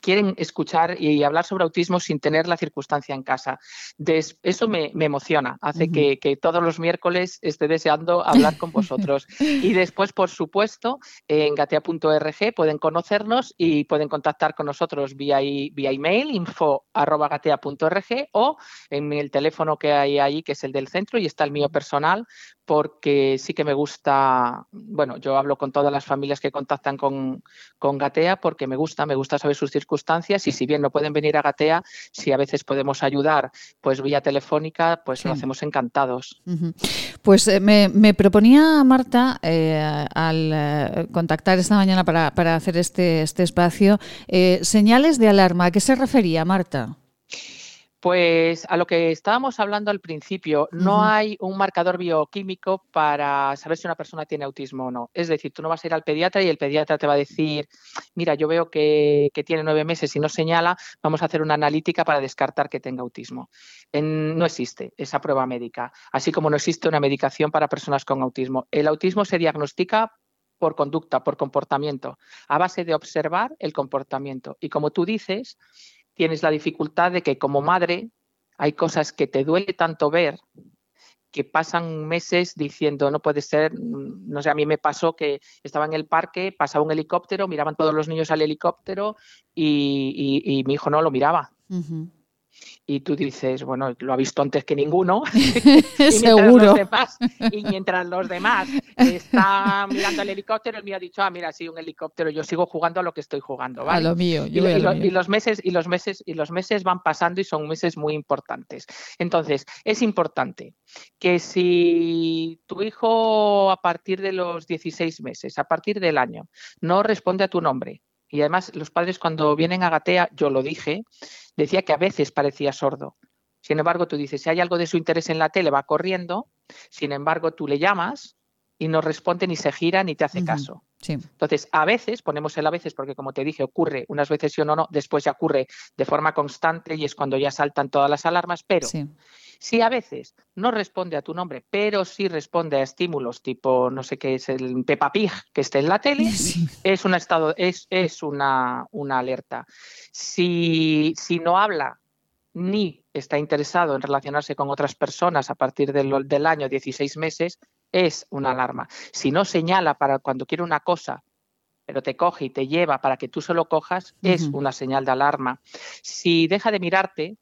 quieren escuchar y hablar sobre autismo sin tener la circunstancia en casa. eso me, emociona. Hace que, que, todos los miércoles esté deseando hablar con *laughs* vosotros. Y después, por supuesto, en gatea.org pueden conocer y pueden contactar con nosotros vía, vía email info.gatea.org o en el teléfono que hay ahí, que es el del centro, y está el mío personal, porque sí que me gusta, bueno, yo hablo con todas las familias que contactan con, con, Gatea porque me gusta, me gusta saber sus circunstancias y si bien no pueden venir a Gatea, si a veces podemos ayudar pues vía telefónica, pues lo hacemos encantados. Pues eh, me, proponía Marta eh, al eh, contactar esta mañana para, para hacer este, este espacio señales de alarma. ¿A qué se refería Marta? Pues a lo que estábamos hablando al principio, no hay un marcador bioquímico para saber si una persona tiene autismo o no. Es decir, tú no vas a ir al pediatra y el pediatra te va a decir, mira, yo veo que, tiene nueve meses y no señala, vamos a hacer una analítica para descartar que tenga autismo. no existe esa prueba médica, así como no existe una medicación para personas con autismo. El autismo se diagnostica por conducta, por comportamiento, a base de observar el comportamiento. Y como tú dices, tienes la dificultad de que como madre hay cosas que te duele tanto ver que pasan meses diciendo no puede ser, no sé, a mí me pasó que estaba en el parque, pasaba un helicóptero, miraban todos los niños al helicóptero y, mi hijo no lo miraba y tú dices, bueno, lo ha visto antes que ninguno. *laughs* y Seguro. Los demás, y mientras los demás están mirando el helicóptero, el mío ha dicho, ah, mira, sí, un helicóptero, yo sigo jugando a lo que estoy jugando, ¿vale? A lo mío. y, los meses, y los meses, y los meses van pasando y son meses muy importantes. Entonces, es importante que si tu hijo a partir de los 16 meses, a partir del año, no responde a tu nombre, y además los padres cuando vienen a Gatea, yo lo dije, decía que a veces parecía sordo. Sin embargo, tú dices, si hay algo de su interés en la tele, va corriendo. Sin embargo, tú le llamas y no responde ni se gira ni te hace caso. Entonces, a veces, ponemos el a veces porque como te dije, ocurre unas veces sí o no, no, después ya ocurre de forma constante y es cuando ya saltan todas las alarmas, pero si a veces no responde a tu nombre, pero sí responde a estímulos tipo, no sé qué es el Peppa Pig que esté en la tele, *laughs* es un estado, es, es una, una alerta. Si, si no habla ni está interesado en relacionarse con otras personas a partir del, del año 16 meses, es una alarma. Si no señala para cuando quiere una cosa, pero te coge y te lleva para que tú se lo cojas, es una señal de alarma. Si deja de mirarte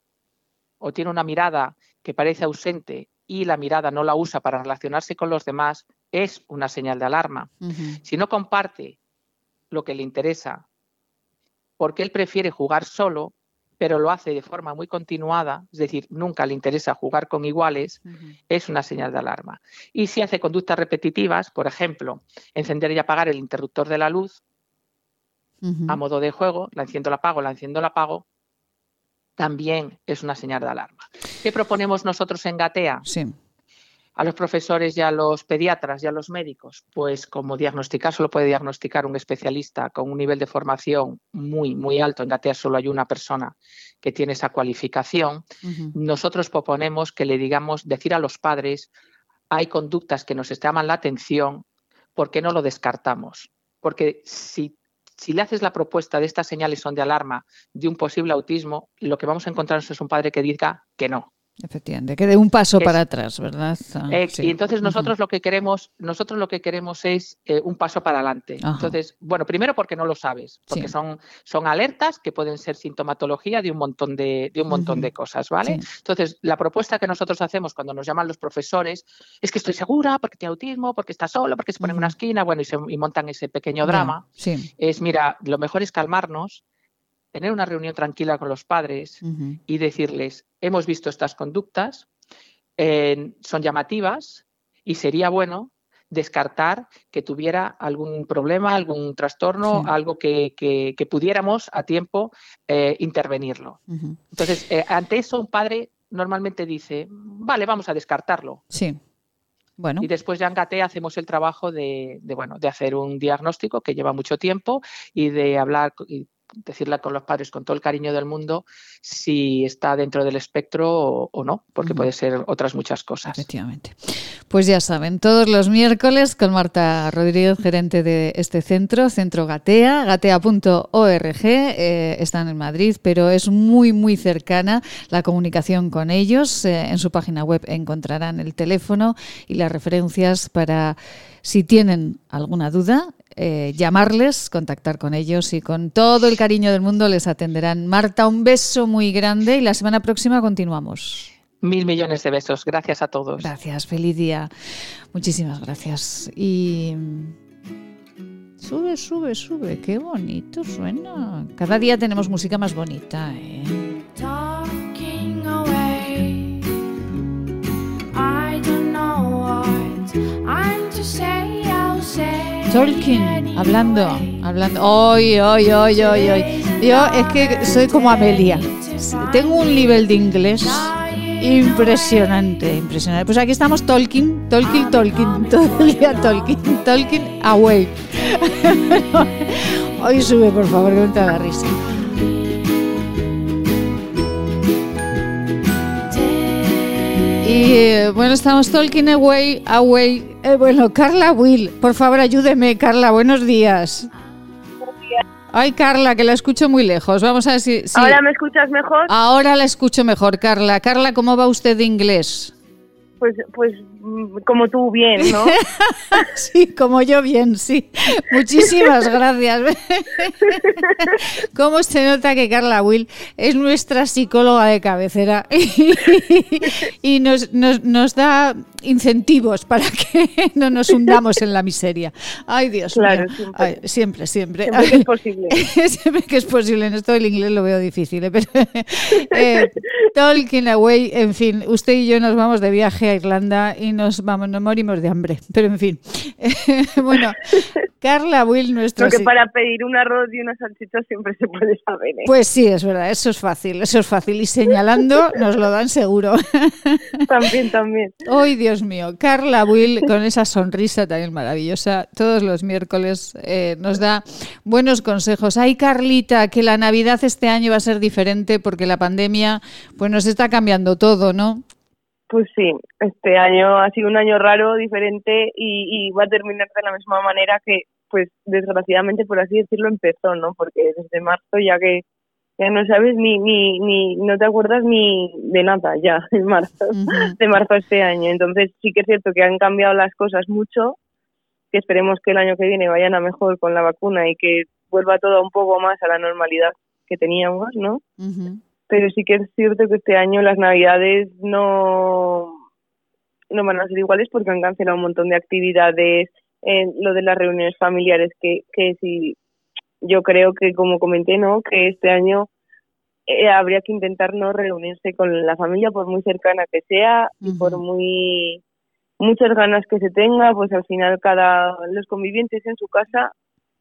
o tiene una mirada que parece ausente y la mirada no la usa para relacionarse con los demás, es una señal de alarma. Si no comparte lo que le interesa, porque él prefiere jugar solo, pero lo hace de forma muy continuada, es decir, nunca le interesa jugar con iguales, es una señal de alarma. Y si hace conductas repetitivas, por ejemplo, encender y apagar el interruptor de la luz a modo de juego, la enciendo, la apago, la enciendo, la apago, también es una señal de alarma. ¿Qué proponemos nosotros en Gatea? Sí a los profesores y a los pediatras y a los médicos, pues como diagnosticar solo puede diagnosticar un especialista con un nivel de formación muy, muy alto. En Gatea solo hay una persona que tiene esa cualificación. Nosotros proponemos que le digamos, decir a los padres, hay conductas que nos llaman la atención, ¿por qué no lo descartamos? Porque si si le haces la propuesta de estas señales son de alarma de un posible autismo, lo que vamos a encontrar es un padre que diga que no, Efectivamente, que dé un paso para atrás, ¿verdad? Ah, eh, y entonces nosotros lo que queremos, nosotros lo que queremos es eh, un paso para adelante. Entonces, bueno, primero porque no lo sabes, porque son, son alertas que pueden ser sintomatología de un montón de, de un montón de cosas, ¿vale? Entonces, la propuesta que nosotros hacemos cuando nos llaman los profesores es que estoy segura porque tiene autismo, porque está solo, porque se pone en una esquina, bueno, y, se, y montan ese pequeño drama. Es, mira, lo mejor es calmarnos, tener una reunión tranquila con los padres y decirles, hemos visto estas conductas, eh, son llamativas y sería bueno descartar que tuviera algún problema, algún trastorno, algo que, pudiéramos a tiempo eh, intervenirlo. Entonces, eh, ante eso un padre normalmente dice, vale, vamos a descartarlo. Sí. Bueno. Y después ya en GATE hacemos el trabajo de, de, bueno, de hacer un diagnóstico que lleva mucho tiempo y de hablar y decirle con los padres con todo el cariño del mundo si está dentro del espectro o, no, porque puede ser otras muchas cosas. Efectivamente. Pues ya saben, todos los miércoles con Marta Rodríguez, gerente de este centro, Centro Gatea, gatea.org, eh, están en Madrid, pero es muy, muy cercana la comunicación con ellos. Eh, en su página web encontrarán el teléfono y las referencias para si tienen alguna duda, eh, llamarles, contactar con ellos y con todo el cariño del mundo les atenderán. Marta, un beso muy grande y la semana próxima continuamos. Mil millones de besos. Gracias a todos. Gracias, feliz día. Muchísimas gracias. Y sube, sube, sube. Qué bonito suena. Cada día tenemos música más bonita, ¿eh? Tolkien, hablando, hablando. Hoy, hoy, hoy, hoy, hoy. Yo es que soy como Amelia. Tengo un nivel de inglés impresionante, impresionante. Pues aquí estamos Tolkien, Tolkien, Tolkien, *laughs* todo el día Tolkien, Tolkien away. *laughs* Hoy sube, por favor, que no te risa. Y eh, bueno, estamos Tolkien away, away. Eh, bueno, Carla Will, por favor ayúdeme, Carla, buenos días. Ay, Carla, que la escucho muy lejos. Vamos a ver si, ¿Ahora me escuchas mejor? Ahora la escucho mejor, Carla. Carla, ¿cómo va usted de inglés? Pues, pues como tú bien, ¿no? *laughs* sí, como yo bien, sí. Muchísimas gracias. ¿Cómo se nota que Carla Will es nuestra psicóloga de cabecera *laughs* y nos, nos, nos da incentivos para que *laughs* no nos hundamos en la miseria. Ay, Dios claro, mío. Siempre. Ay, siempre, siempre. Siempre que es posible. siempre que es posible. En esto del inglés lo veo difícil. ¿eh? Pero, eh, Tolkien Away, en fin, usted y yo nos vamos de viaje a Irlanda y nos vamos, nos morimos de hambre. Pero en fin. *laughs* bueno, Carla Will, nuestro... Porque para pedir un arroz y una salchicha siempre se puede saber. ¿eh? Pues sí, es verdad, eso es fácil, eso es fácil. Y señalando *laughs* nos lo dan seguro. *laughs* también, también. Hoy, Dios Dios mío, Carla Will con esa sonrisa también maravillosa, todos los miércoles eh, nos da buenos consejos. Ay, Carlita, que la Navidad este año va a ser diferente porque la pandemia pues nos está cambiando todo, ¿no? Pues sí, este año ha sido un año raro, diferente y, y va a terminar de la misma manera que, pues desgraciadamente, por así decirlo, empezó, ¿no? Porque desde marzo ya que ya no sabes ni, ni, ni, no te acuerdas ni de nada ya *laughs* en marzo, uh -huh. de marzo este año. Entonces sí que es cierto que han cambiado las cosas mucho, que esperemos que el año que viene vayan a mejor con la vacuna y que vuelva todo un poco más a la normalidad que teníamos, ¿no? Uh -huh. Pero sí que es cierto que este año las navidades no, no van a ser iguales porque han cancelado un montón de actividades, eh, lo de las reuniones familiares que, que si yo creo que, como comenté, ¿no? que este año eh, habría que intentar no reunirse con la familia, por muy cercana que sea uh -huh. y por muy muchas ganas que se tenga, pues al final cada los convivientes en su casa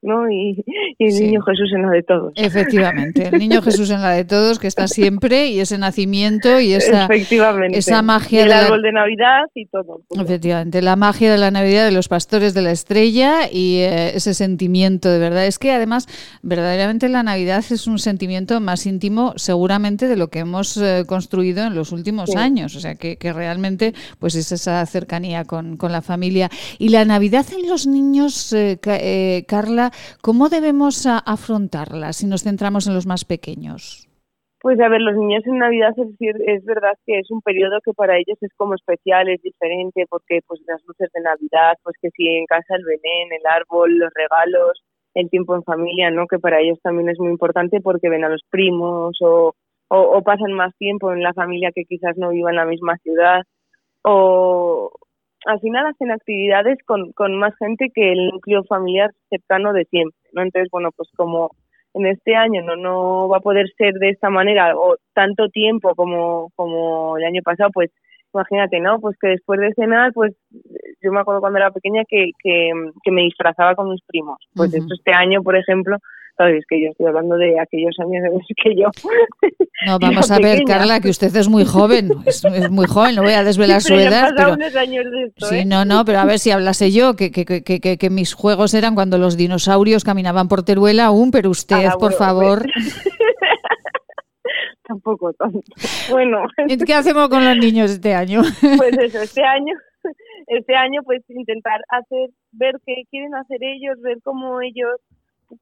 ¿no? Y, y el sí. niño Jesús en la de todos. Efectivamente, el niño Jesús en la de todos, que está siempre, y ese nacimiento y esa, esa magia. Y el árbol de Navidad y todo. Efectivamente, la magia de la Navidad de los pastores de la estrella y eh, ese sentimiento de verdad. Es que además, verdaderamente la Navidad es un sentimiento más íntimo, seguramente, de lo que hemos eh, construido en los últimos sí. años. O sea, que, que, realmente, pues es esa cercanía con, con, la familia. Y la Navidad en los niños, eh, Carla, ¿cómo debemos afrontarla si nos centramos en los más pequeños? Pues a ver, los niños en Navidad es, es verdad que es un periodo que para ellos es como especial, es diferente, porque pues las luces de Navidad, pues que si en casa el Belén, el árbol, los regalos, el tiempo en familia, ¿no? Que para ellos también es muy importante porque ven a los primos o, o, o pasan más tiempo en la familia que quizás no viva en la misma ciudad o, al final hacen actividades con, con más gente que el núcleo familiar cercano de siempre, ¿no? Entonces, bueno, pues como en este año no no va a poder ser de esta manera o tanto tiempo como como el año pasado, pues imagínate, ¿no? Pues que después de cenar, pues yo me acuerdo cuando era pequeña que, que, que me disfrazaba con mis primos. Pues uh -huh. esto este año, por ejemplo, sabes que yo estoy hablando de aquellos años que yo. *laughs* No, *laughs* vamos a ver, pequeña. Carla, que usted es muy joven, es, es, muy joven, no voy a desvelar sí, su edad. Pero, unos años de esto, sí, ¿eh? no, no, pero a ver si hablase yo, que, que, que, que, que mis juegos eran cuando los dinosaurios caminaban por Teruel aún, pero usted, ah, por bueno, favor. Pues. *laughs* Tampoco tanto. Bueno. ¿Qué hacemos con los niños este año? Pues eso, este año este año pues intentar hacer ver qué quieren hacer ellos, ver cómo ellos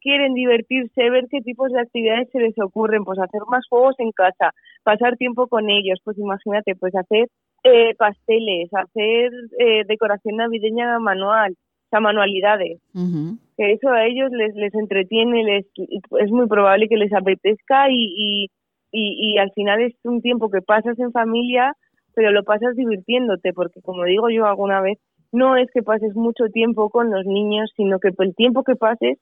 quieren divertirse, ver qué tipos de actividades se les ocurren, pues hacer más juegos en casa, pasar tiempo con ellos, pues imagínate, pues hacer eh, pasteles, hacer eh, decoración navideña manual, o sea, manualidades. Uh -huh. Que eso a ellos les, les entretiene, les es muy probable que les apetezca y, y, y, y al final es un tiempo que pasas en familia pero lo pasas divirtiéndote, porque como digo yo alguna vez, no es que pases mucho tiempo con los niños, sino que el tiempo que pases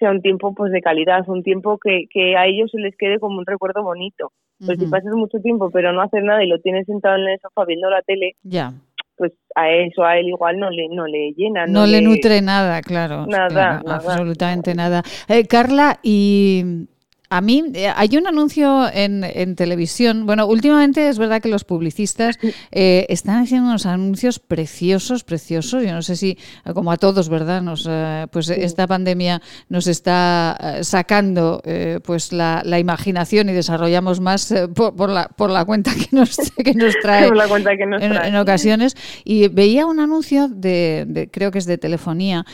sea un tiempo pues de calidad, un tiempo que, que a ellos se les quede como un recuerdo bonito. Pues si pasas mucho tiempo pero no haces nada y lo tienes sentado en el sofá viendo la tele, ya. pues a eso a él igual no le no le llena no, le, nutre nada claro nada, absolutamente nada. Eh, Carla y a mí eh, hay un anuncio en, en, televisión. Bueno, últimamente es verdad que los publicistas eh, están haciendo unos anuncios preciosos, preciosos. Yo no sé si, eh, como a todos, ¿verdad? Nos, pues esta pandemia nos está sacando pues la, la, imaginación y desarrollamos más por, la, por la cuenta que nos, *laughs* que nos trae, la cuenta que nos trae. En, ocasiones. Y veía un anuncio de, creo que es de telefonía,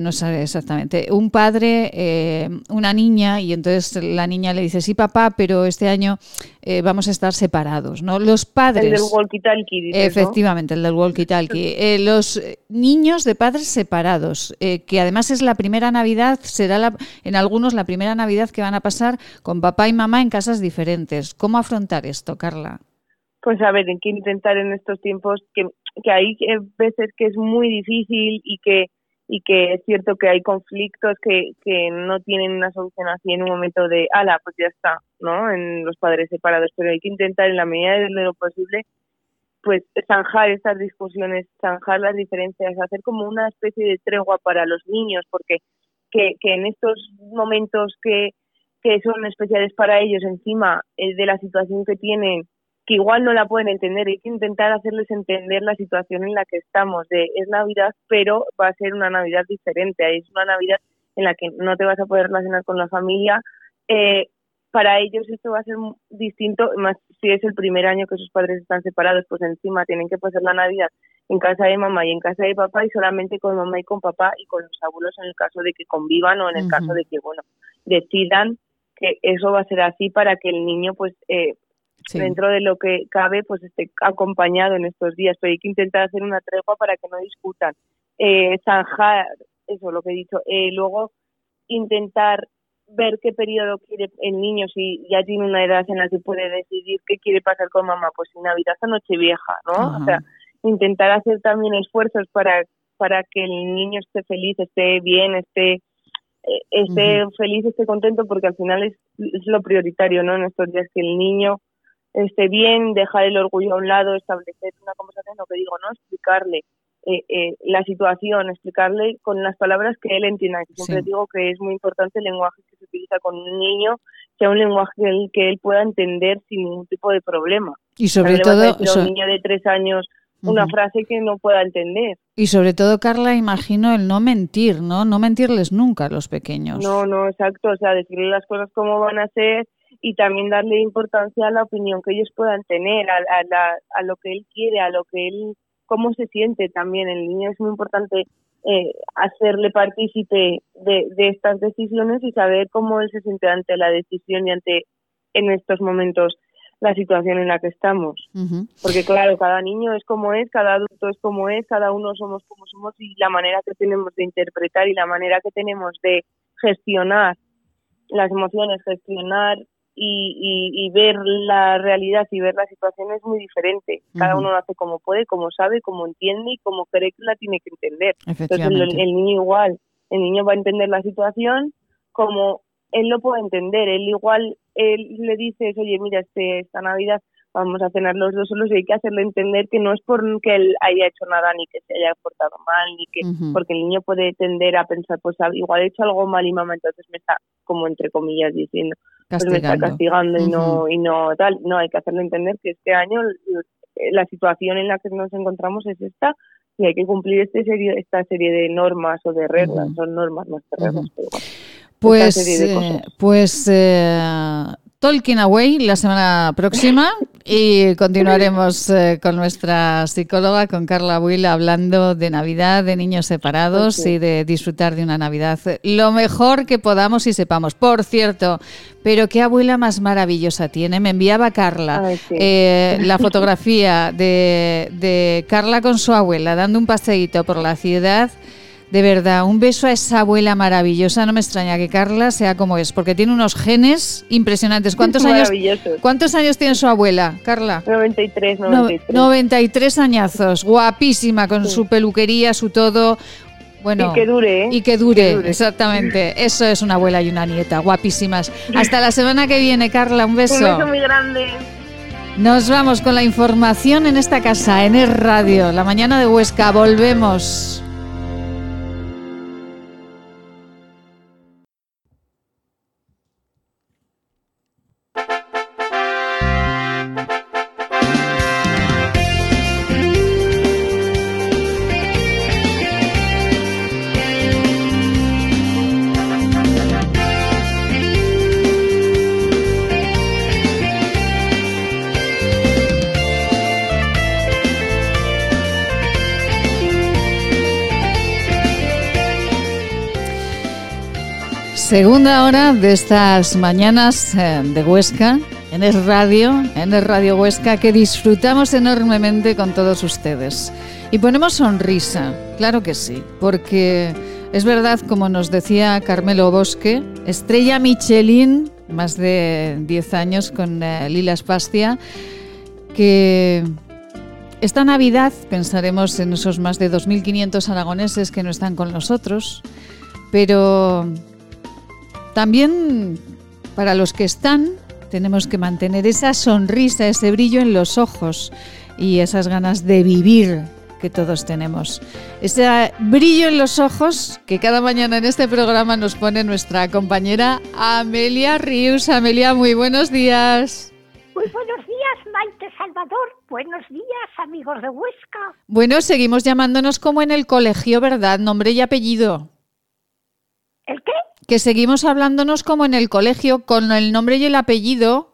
no sé exactamente, un padre, una niña y entonces la niña le dice, sí papá, pero este año eh, vamos a estar separados, ¿no? Los padres... El del walkie-talkie, Efectivamente, el del walkie-talkie. *laughs* Eh, los niños de padres separados, eh, que además es la primera Navidad, será la, en algunos la primera Navidad que van a pasar con papá y mamá en casas diferentes. ¿Cómo afrontar esto, Carla? Pues a ver, hay que intentar en estos tiempos que, que hay veces que es muy difícil y que y que es cierto que hay conflictos que, que no tienen una solución así en un momento de, ala, pues ya está, ¿no? En los padres separados, pero hay que intentar en la medida de lo posible pues zanjar estas discusiones, zanjar las diferencias, hacer como una especie de tregua para los niños, porque que, que en estos momentos que, que son especiales para ellos, encima eh, de la situación que tienen, que igual no la pueden entender. Hay que intentar hacerles entender la situación en la que estamos. De es Navidad, pero va a ser una Navidad diferente. Es una Navidad en la que no te vas a poder relacionar con la familia. Eh, para ellos esto va a ser distinto, más si es el primer año que sus padres están separados, pues encima tienen que pasar la Navidad en casa de mamá y en casa de papá y solamente con mamá y con papá y con los abuelos en el caso de que convivan o en el caso de que, bueno, decidan que eso va a ser así para que el niño pues eh, dentro de lo que cabe, pues esté acompañado en estos días. Pero hay que intentar hacer una tregua para que no discutan. Eh, zanjar, eso lo que he dicho. Eh, luego, intentar ver qué periodo quiere el niño, si ya tiene una edad en la que puede decidir qué quiere pasar con mamá, pues en Navidad a Nochevieja, ¿no? O sea, intentar hacer también esfuerzos para, para que el niño esté feliz, esté bien, esté eh, esté feliz, esté contento, porque al final es, es, lo prioritario, ¿no? En estos días que el niño esté bien, dejar el orgullo a un lado, establecer una conversación, lo que digo, ¿no? Explicarle eh, eh, la situación, explicarle con las palabras que él entienda. siempre digo que es muy importante el lenguaje que se utiliza con un niño, sea un lenguaje que él, que él pueda entender sin ningún tipo de problema. Y sobre todo... A un niño de tres años una frase que no pueda entender. Y sobre todo, Carla, imagino el no mentir, ¿no? No mentirles nunca a los pequeños. No, no, exacto. O sea, decirle las cosas como van a ser y también darle importancia a la opinión que ellos puedan tener, a, a, a lo que él quiere, a lo que él, cómo se siente también. El niño es muy importante eh, hacerle partícipe de, de estas decisiones y saber cómo él se siente ante la decisión y ante, en estos momentos, la situación en la que estamos. Porque claro, cada niño es como es, cada adulto es como es, cada uno somos como somos y la manera que tenemos de interpretar y la manera que tenemos de gestionar las emociones, gestionar y, y, ver la realidad y ver la situación es muy diferente. Cada uno lo hace como puede, como sabe, como entiende y como cree que la tiene que entender. Entonces el, niño igual, el niño va a entender la situación como él lo puede entender. Él igual, él le dice, oye, mira, este, esta Navidad vamos a cenar los dos solos y hay que hacerle entender que no es porque él haya hecho nada ni que se haya portado mal ni que porque el niño puede tender a pensar pues igual he hecho algo mal y mamá entonces me está como entre comillas diciendo pues me está castigando. y no y no tal. No hay que hacerle entender que este año la situación en la que nos encontramos es esta y hay que cumplir este serie, esta serie de normas o de reglas. Son normas más que reglas pero pues, eh, pues eh, Tolkien Away la semana próxima y continuaremos eh, con nuestra psicóloga, con Carla Will, hablando de Navidad, de niños separados y de disfrutar de una Navidad lo mejor que podamos y sepamos. Por cierto, pero qué abuela más maravillosa tiene. Me enviaba Carla eh, la fotografía de, de Carla con su abuela dando un paseíto por la ciudad De verdad, un beso a esa abuela maravillosa. No me extraña que Carla sea como es, porque tiene unos genes impresionantes. ¿Cuántos *laughs* años, ¿cuántos años tiene su abuela, Carla? 93, 93. 93 añazos, guapísima, con su peluquería, su todo. Bueno, y que dure, ¿eh? Y que dure, exactamente. *laughs* Eso es una abuela y una nieta, guapísimas. Hasta la semana que viene, Carla, un beso. Un beso muy grande. Nos vamos con la información en esta casa, en el radio, la mañana de Huesca. Volvemos. Segunda hora de estas mañanas eh, de Huesca, en el radio, en el Radio Huesca, que disfrutamos enormemente con todos ustedes. Y ponemos sonrisa, claro que sí, porque es verdad, como nos decía Carmelo Bosque, estrella Michelin, más de 10 años con eh, Lila Spastia, que esta Navidad pensaremos en esos más de 2.500 aragoneses que no están con nosotros, pero también para los que están tenemos que mantener esa sonrisa, ese brillo en los ojos y esas ganas de vivir que todos tenemos. Ese brillo en los ojos que cada mañana en este programa nos pone nuestra compañera Amelia Rius. Amelia, muy buenos días. Muy buenos días, Maite Salvador. Buenos días, amigos de Huesca. Bueno, seguimos llamándonos como en el colegio, ¿verdad? Nombre y apellido. ¿El qué? Que seguimos hablándonos como en el colegio, con el nombre y el apellido.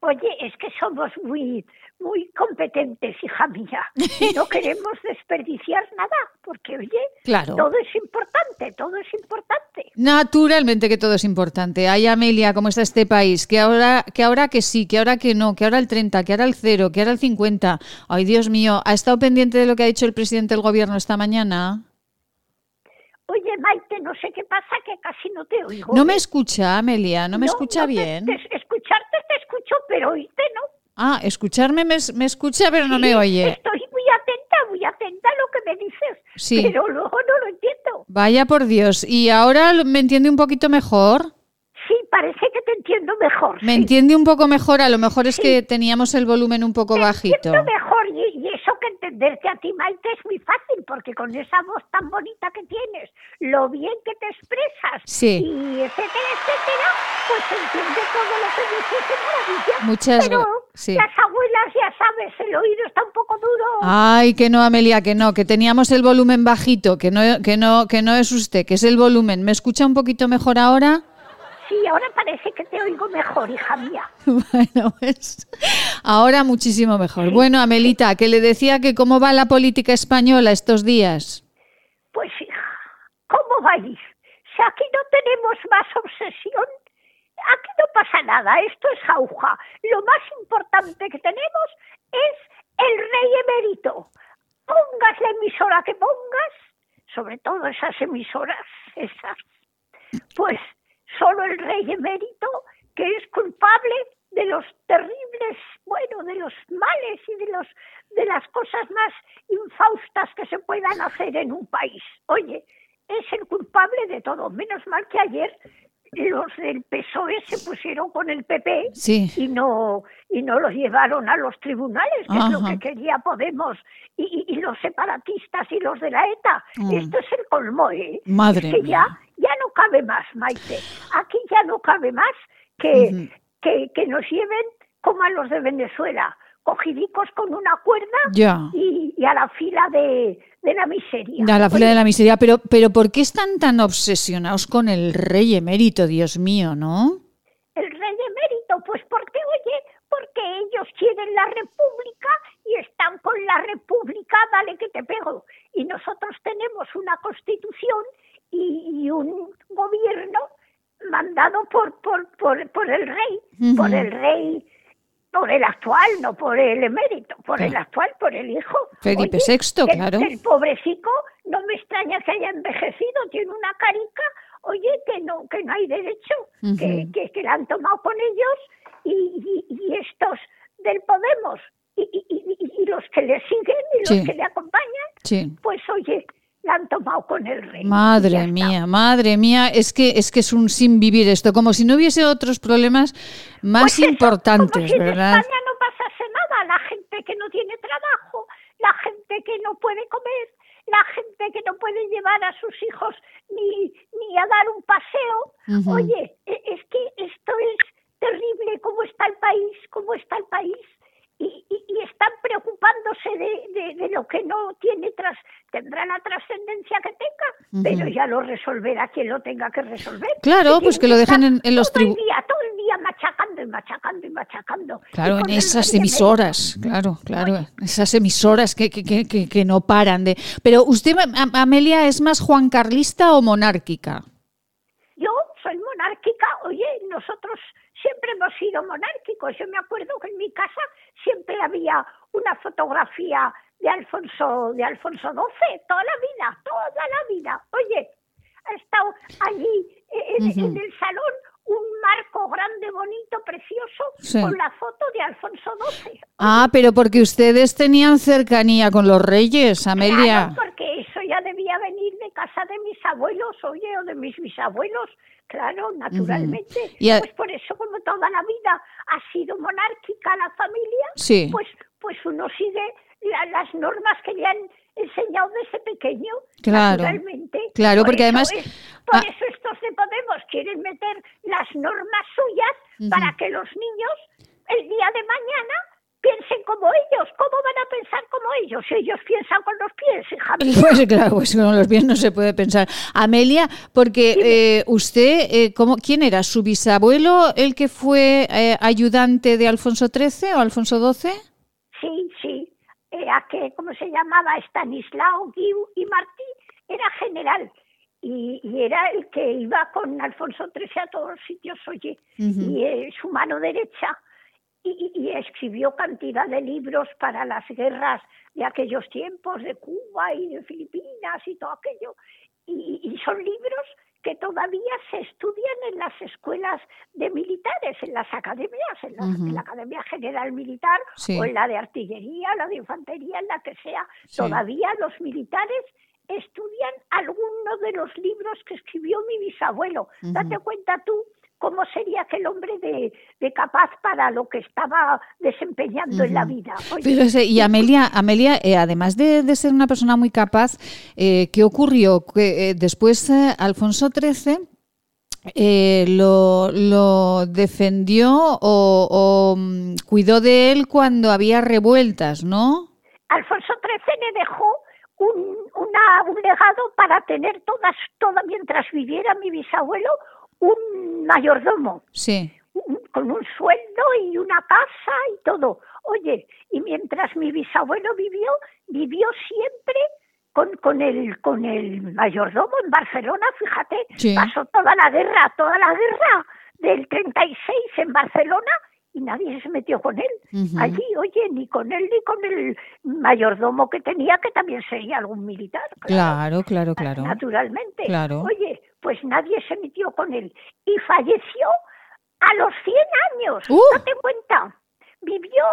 Oye, es que somos muy, muy competentes, hija mía. Y no *laughs* queremos desperdiciar nada, porque, oye, claro. todo es importante, todo es importante. Naturalmente que todo es importante. Ay, Amelia, ¿cómo está este país? Que ahora, que ahora que sí, que ahora que no, que ahora el 30, que ahora el 0, que ahora el 50. Ay, Dios mío, ¿ha estado pendiente de lo que ha dicho el presidente del gobierno esta mañana? Oye, Maite, no sé qué pasa, que casi no te oigo. No me escucha, Amelia, no me escucha bien. escucharte te escucho, pero oírte no. Ah, escucharme me, escucha, pero no me oye. Estoy muy atenta, muy atenta a lo que me dices. Sí. Pero luego no lo entiendo. Vaya por Dios. ¿Y ahora me entiende un poquito mejor? Sí, parece que te entiendo mejor. Me entiende un poco mejor, a lo mejor es que teníamos el volumen un poco bajito. Entiendo mejor y, que entenderte a ti, Maite, es muy fácil, porque con esa voz tan bonita que tienes, lo bien que te expresas sí. y etcétera, etcétera, pues entiende todo lo que dices de maravilla. Muchas Pero sí. las abuelas, ya sabes, el oído está un poco duro. Ay, que no, Amelia, que no, que teníamos el volumen bajito, que no, que no, que no es usted, que es el volumen. ¿Me escucha un poquito mejor ahora? Sí, ahora parece que te oigo mejor, hija mía. *laughs* Bueno, pues ahora muchísimo mejor. Bueno, Amelita, que le decía que cómo va la política española estos días. Pues hija, ¿cómo va a ir? Si aquí no tenemos más obsesión, aquí no pasa nada, esto es jauja. Lo más importante que tenemos es el rey emérito. Pongas la emisora que pongas, sobre todo esas emisoras, esas, pues solo el rey emérito, que es culpable de los terribles, bueno, de los males y de los de las cosas más infaustas que se puedan hacer en un país. Oye, es el culpable de todo. Menos mal que ayer los del PSOE se pusieron con el PP y no y no los llevaron a los tribunales, que es lo que quería Podemos y, los separatistas y los de la ETA. Mm. Esto es el colmo, ¿eh? Madre que ya ya no cabe más, Maite. Aquí ya no cabe más que, que, que nos lleven como a los de Venezuela, cogidicos con una cuerda Y, y, a la fila de, de la miseria. A la fila de la miseria, pero, pero ¿por qué están tan obsesionados con el rey emérito, Dios mío, no? El rey emérito, pues porque, oye, porque ellos quieren la república y están con la república, dale que te pego. Y nosotros tenemos una constitución y, un gobierno mandado por, por, por, por el rey, por el rey por el actual, no por el emérito, por el actual, por el hijo. Felipe VI, claro. El pobrecito no me extraña que haya envejecido, tiene una carica, oye, que no, que no hay derecho, que, que, que, la han tomado con ellos y, y, estos del Podemos y, y, los que le siguen y los que le acompañan, pues oye, la han tomado con el rey. Madre mía, madre mía, es que es que es un sin vivir esto, como si no hubiese otros problemas más pues importantes, ¿verdad? En España no pasase nada, la gente que no tiene trabajo, la gente que no puede comer, la gente que no puede llevar a sus hijos ni, ni a dar un paseo. Oye, e, es que esto es terrible, cómo está el país, cómo está el país y, están preocupándose de, de, lo que no tiene tras tendrá la trascendencia que tenga, pero ya lo resolverá quien lo tenga que resolver. Claro, pues que lo dejen en, los tribunales. Todo el día, machacando y machacando y machacando. Claro, en esas emisoras, claro, claro, esas emisoras que, que, que, que, no paran de... Pero usted, Amelia, ¿es más Juan Carlista o monárquica? Yo soy monárquica, oye, nosotros siempre hemos sido monárquicos. Yo me acuerdo que en mi casa siempre había una fotografía de Alfonso, de Alfonso XII, toda la vida, toda la vida. Oye, ha estado allí en, el salón un marco grande, bonito, precioso, con la foto de Alfonso XII. Ah, pero porque ustedes tenían cercanía con los reyes, Amelia. Claro, porque eso ya debía venir de casa de mis abuelos, oye, o de mis bisabuelos, Claro, naturalmente. Pues por eso, como toda la vida ha sido monárquica la familia, pues, pues uno sigue las normas que le han enseñado desde pequeño, claro, naturalmente. Claro, porque además... por ah eso estos de Podemos quieren meter las normas suyas para que los niños, el día de mañana, piensen como ellos. ¿Cómo van a pensar como ellos? Ellos piensan con los pies, hija *laughs* Pues claro, pues con los pies no se puede pensar. Amelia, porque eh, usted, eh, ¿cómo, ¿quién era? ¿Su bisabuelo el que fue eh, ayudante de Alfonso XIII o Alfonso XII? Sí, sí. Era que, ¿cómo se llamaba? Estanislao, Guiu y Martí. Era general. Y, era el que iba con Alfonso XIII a todos los sitios, oye. Y su mano derecha y, escribió cantidad de libros para las guerras de aquellos tiempos, de Cuba y de Filipinas y todo aquello. Y, son libros que todavía se estudian en las escuelas de militares, en las academias, en la, Academia General Militar o en la de Artillería, la de Infantería, en la que sea. Todavía los militares estudian alguno de los libros que escribió mi bisabuelo. Date cuenta tú cómo sería aquel hombre de, capaz para lo que estaba desempeñando en la vida. y Amelia, Amelia eh, además de, ser una persona muy capaz, eh, ¿qué ocurrió? Que, eh, después Alfonso XIII lo, lo, defendió o, mm, cuidó de él cuando había revueltas, ¿no? Alfonso XIII le dejó un, una, un legado para tener todas, todas, mientras viviera mi bisabuelo, un mayordomo. Sí. Con un sueldo y una casa y todo. Oye, y mientras mi bisabuelo vivió, vivió siempre con, con, el, con el mayordomo en Barcelona, fíjate, pasó toda la guerra, toda la guerra del 36 en Barcelona y nadie se metió con él. Allí, oye, ni con él ni con el mayordomo que tenía, que también sería algún militar. Claro, claro, claro. Naturalmente. Claro. Oye, pues nadie se metió con él. Y falleció a los 100 años. Uh. Date cuenta. Vivió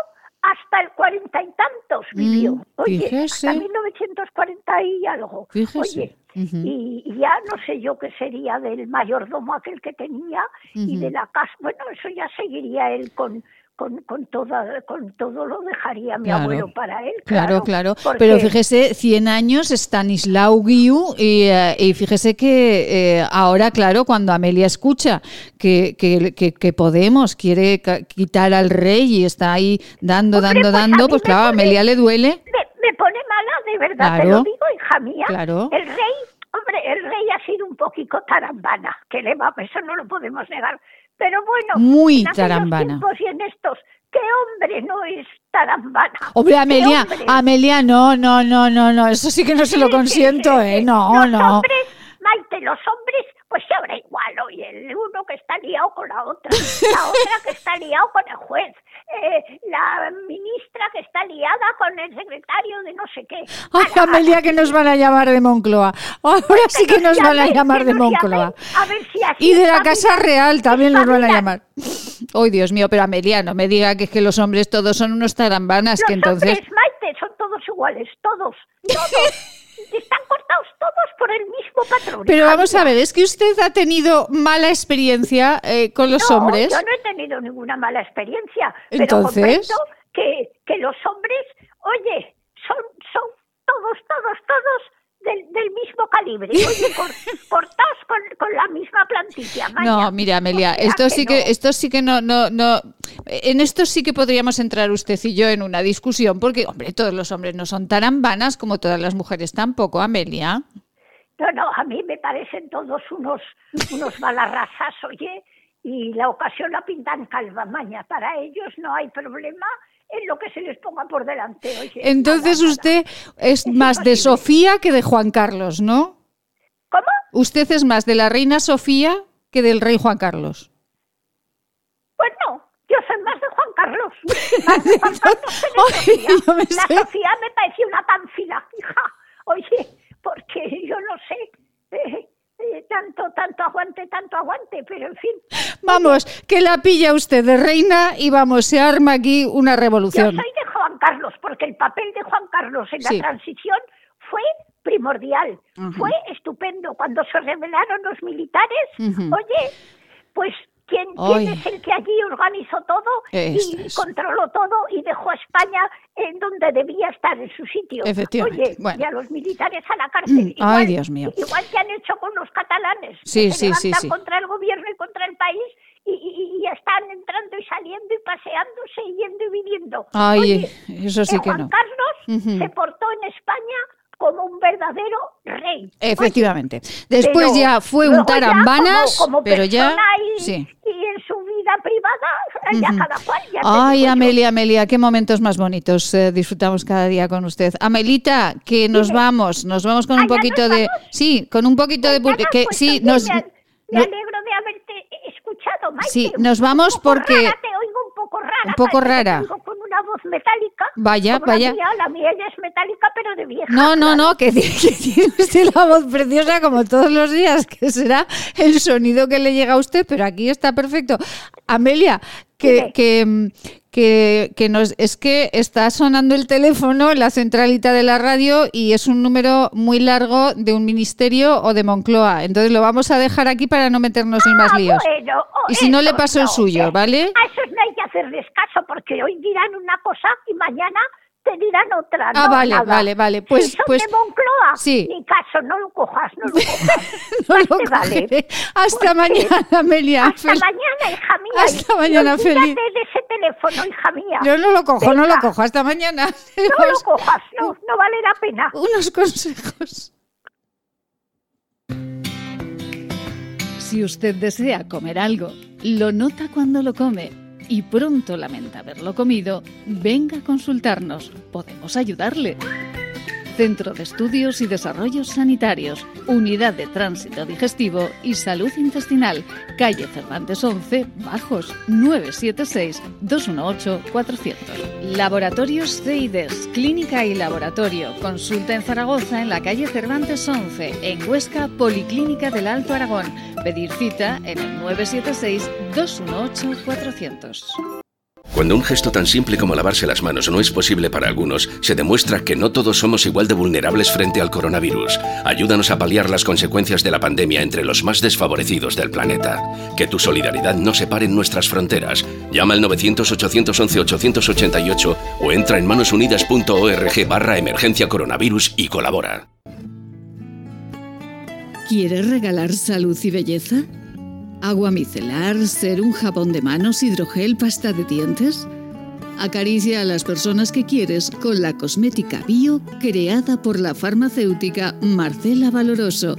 hasta el cuarenta y tantos vivió. Mm, Oye, hasta 1940 y algo. Oye, y, ya no sé yo qué sería del mayordomo aquel que tenía y de la casa. Bueno, eso ya seguiría él con, con, con, toda, con todo lo dejaría mi abuelo para él. Claro, claro. Pero fíjese, 100 años Stanislao Guiu y, eh, y fíjese que eh, ahora, claro, cuando Amelia escucha que, que, que, Podemos quiere quitar al rey y está ahí dando, dando, pues dando, pues claro, a Amelia le duele. Me, pone mala, de verdad, te lo digo, hija mía. Claro. El rey, hombre, el rey ha sido un poquito tarambana, que le va, eso no lo podemos negar pero bueno, muy en tarambana. y en estos, ¿qué hombre no es tarambana? Hombre, Amelia, Amelia, no, no, no, no, no, eso sí que no se lo consiento, ¿eh? No, los no. Hombres, Maite, los hombres, pues se habrá igual, oye, el uno que está liado con la otra, la otra que está liado con el juez, eh, la ministra que está liada con el secretario de no sé qué. Ay, Amelia, que nos van a llamar de Moncloa. Ahora sí que nos van a llamar de Moncloa. A ver si así Y de la Casa Real también nos van a llamar. Ay, Dios mío, pero Amelia, no me diga que es que los hombres todos son unos tarambanas, que Los entonces... hombres, Maite, son todos iguales, todos, todos. *laughs* Están cortados todos por el mismo patrón. Pero vamos a ver, es que usted ha tenido mala experiencia eh, con los no, hombres. Yo no he tenido ninguna mala experiencia. Entonces- Pero que, que los hombres, oye, son, son todos, todos, todos del, del mismo calibre. Oye, cor- *laughs* con, con la misma plantilla. No, mira, Amelia, O sea esto sí que, esto sí que no, no, no, en esto sí que podríamos entrar usted y yo en una discusión, porque, hombre, todos los hombres no son tarambanas como todas las mujeres tampoco, Amelia. No, no, a mí me parecen todos unos, unos balarrasas, oye, y la ocasión la pintan calva maña. Para ellos no hay problema en lo que se les ponga por delante, oye. Entonces usted es más de Sofía que de Juan Carlos, ¿no? ¿Cómo? Usted es más de la reina Sofía que del rey Juan Carlos. Pues no, yo soy más de Juan Carlos. *laughs* Más de Juan Carlos que de Sofía. *laughs* yo me La sé. Sofía me pareció una pánfila, hija. Oye, porque yo no sé, eh, tanto, tanto aguante, tanto aguante, pero en fin. Vamos, que la pilla usted de reina y vamos, se arma aquí una Yo revolución. soy de Juan Carlos, porque el papel de Juan Carlos en Sí. la transición fue primordial, fue estupendo. Cuando se rebelaron los militares, oye, pues ¿quién, es el que allí organizó todo Esto y es. controló todo y dejó a España en donde debía estar, en su sitio? Efectivamente, Oye, bueno. y a los militares a la cárcel. Mm, ay, Dios mío. Igual que han hecho con los catalanes. Sí, que se sí, sí, sí. contra el gobierno y contra el país y, y- y están entrando y saliendo y paseándose y yendo y viniendo. Ay, Oye, eso sí eh, que Juan no. Carlos Ujú. se portó en España como un verdadero rey. Efectivamente. Después Pero ya fue un ya tarambanas, como- como pero ya... y, Sí. y en su vida privada, ya cada cual. Ya Ay, yo. Amelia, Amelia, qué momentos más bonitos eh, disfrutamos cada día con usted. Amelita, que nos vamos, nos vamos con un Ah, ¿ya nos poquito de... vamos? Sí, con un poquito de... Pues que pues, sí, nos... me, alegro de haberte escuchado, Maite. Sí, nos vamos porque- rara, te oigo un poco rara. Un poco rara. Voz metálica. Vaya, vaya. La mía, la mía ya es metálica, pero de vieja. No, no, claro. no, que, tiene- *laughs* que tiene usted la voz preciosa como todos los días, que será el sonido que le llega a usted, pero aquí está perfecto. Amelia, que, que, que nos, es que está sonando el teléfono en la centralita de la radio y es un número muy largo de un ministerio o de Moncloa. Entonces lo vamos a dejar aquí para no meternos en más Ah, líos. bueno, oh, Y si no, le paso el suyo, ¿vale? A esos no hay que hacerles caso porque hoy dirán una cosa y mañana te dirán otra. Ah, no, vale, nada. vale, vale. Pues- si son pues- de Moncloa, sí. ni caso, no lo cojas, no lo *laughs* cojas. No Más lo te vale. cogeré. Hasta Porque- mañana, Amelia. Hasta Fel- mañana, hija mía. Hasta mañana, feliz. de ese teléfono, hija mía. Yo no lo cojo, no lo cojo. Hasta mañana. No lo cojas, no, no vale la pena. Unos consejos. Si usted desea comer algo, lo nota cuando lo come y pronto lamenta haberlo comido, venga a consultarnos. Podemos ayudarle. Centro de Estudios y Desarrollos Sanitarios, Unidad de Tránsito Digestivo y Salud Intestinal, calle Cervantes 11, Bajos, 976-218-400. Laboratorios CIDES, Clínica y Laboratorio, consulta en Zaragoza en la calle Cervantes 11, en Huesca, Policlínica del Alto Aragón. Pedir cita en el 976-218-400. Cuando un gesto tan simple como lavarse las manos no es posible para algunos, se demuestra que no todos somos igual de vulnerables frente al coronavirus. Ayúdanos a paliar las consecuencias de la pandemia entre los más desfavorecidos del planeta. Que tu solidaridad no separe nuestras fronteras. Llama al 900-811-888 o entra en manosunidas.org barra emergencia coronavirus y colabora. ¿Quieres regalar salud y belleza? ¿Agua micelar, un jabón de manos, hidrogel, pasta de dientes? Acaricia a las personas que quieres con la cosmética bio creada por la farmacéutica Marcela Valoroso.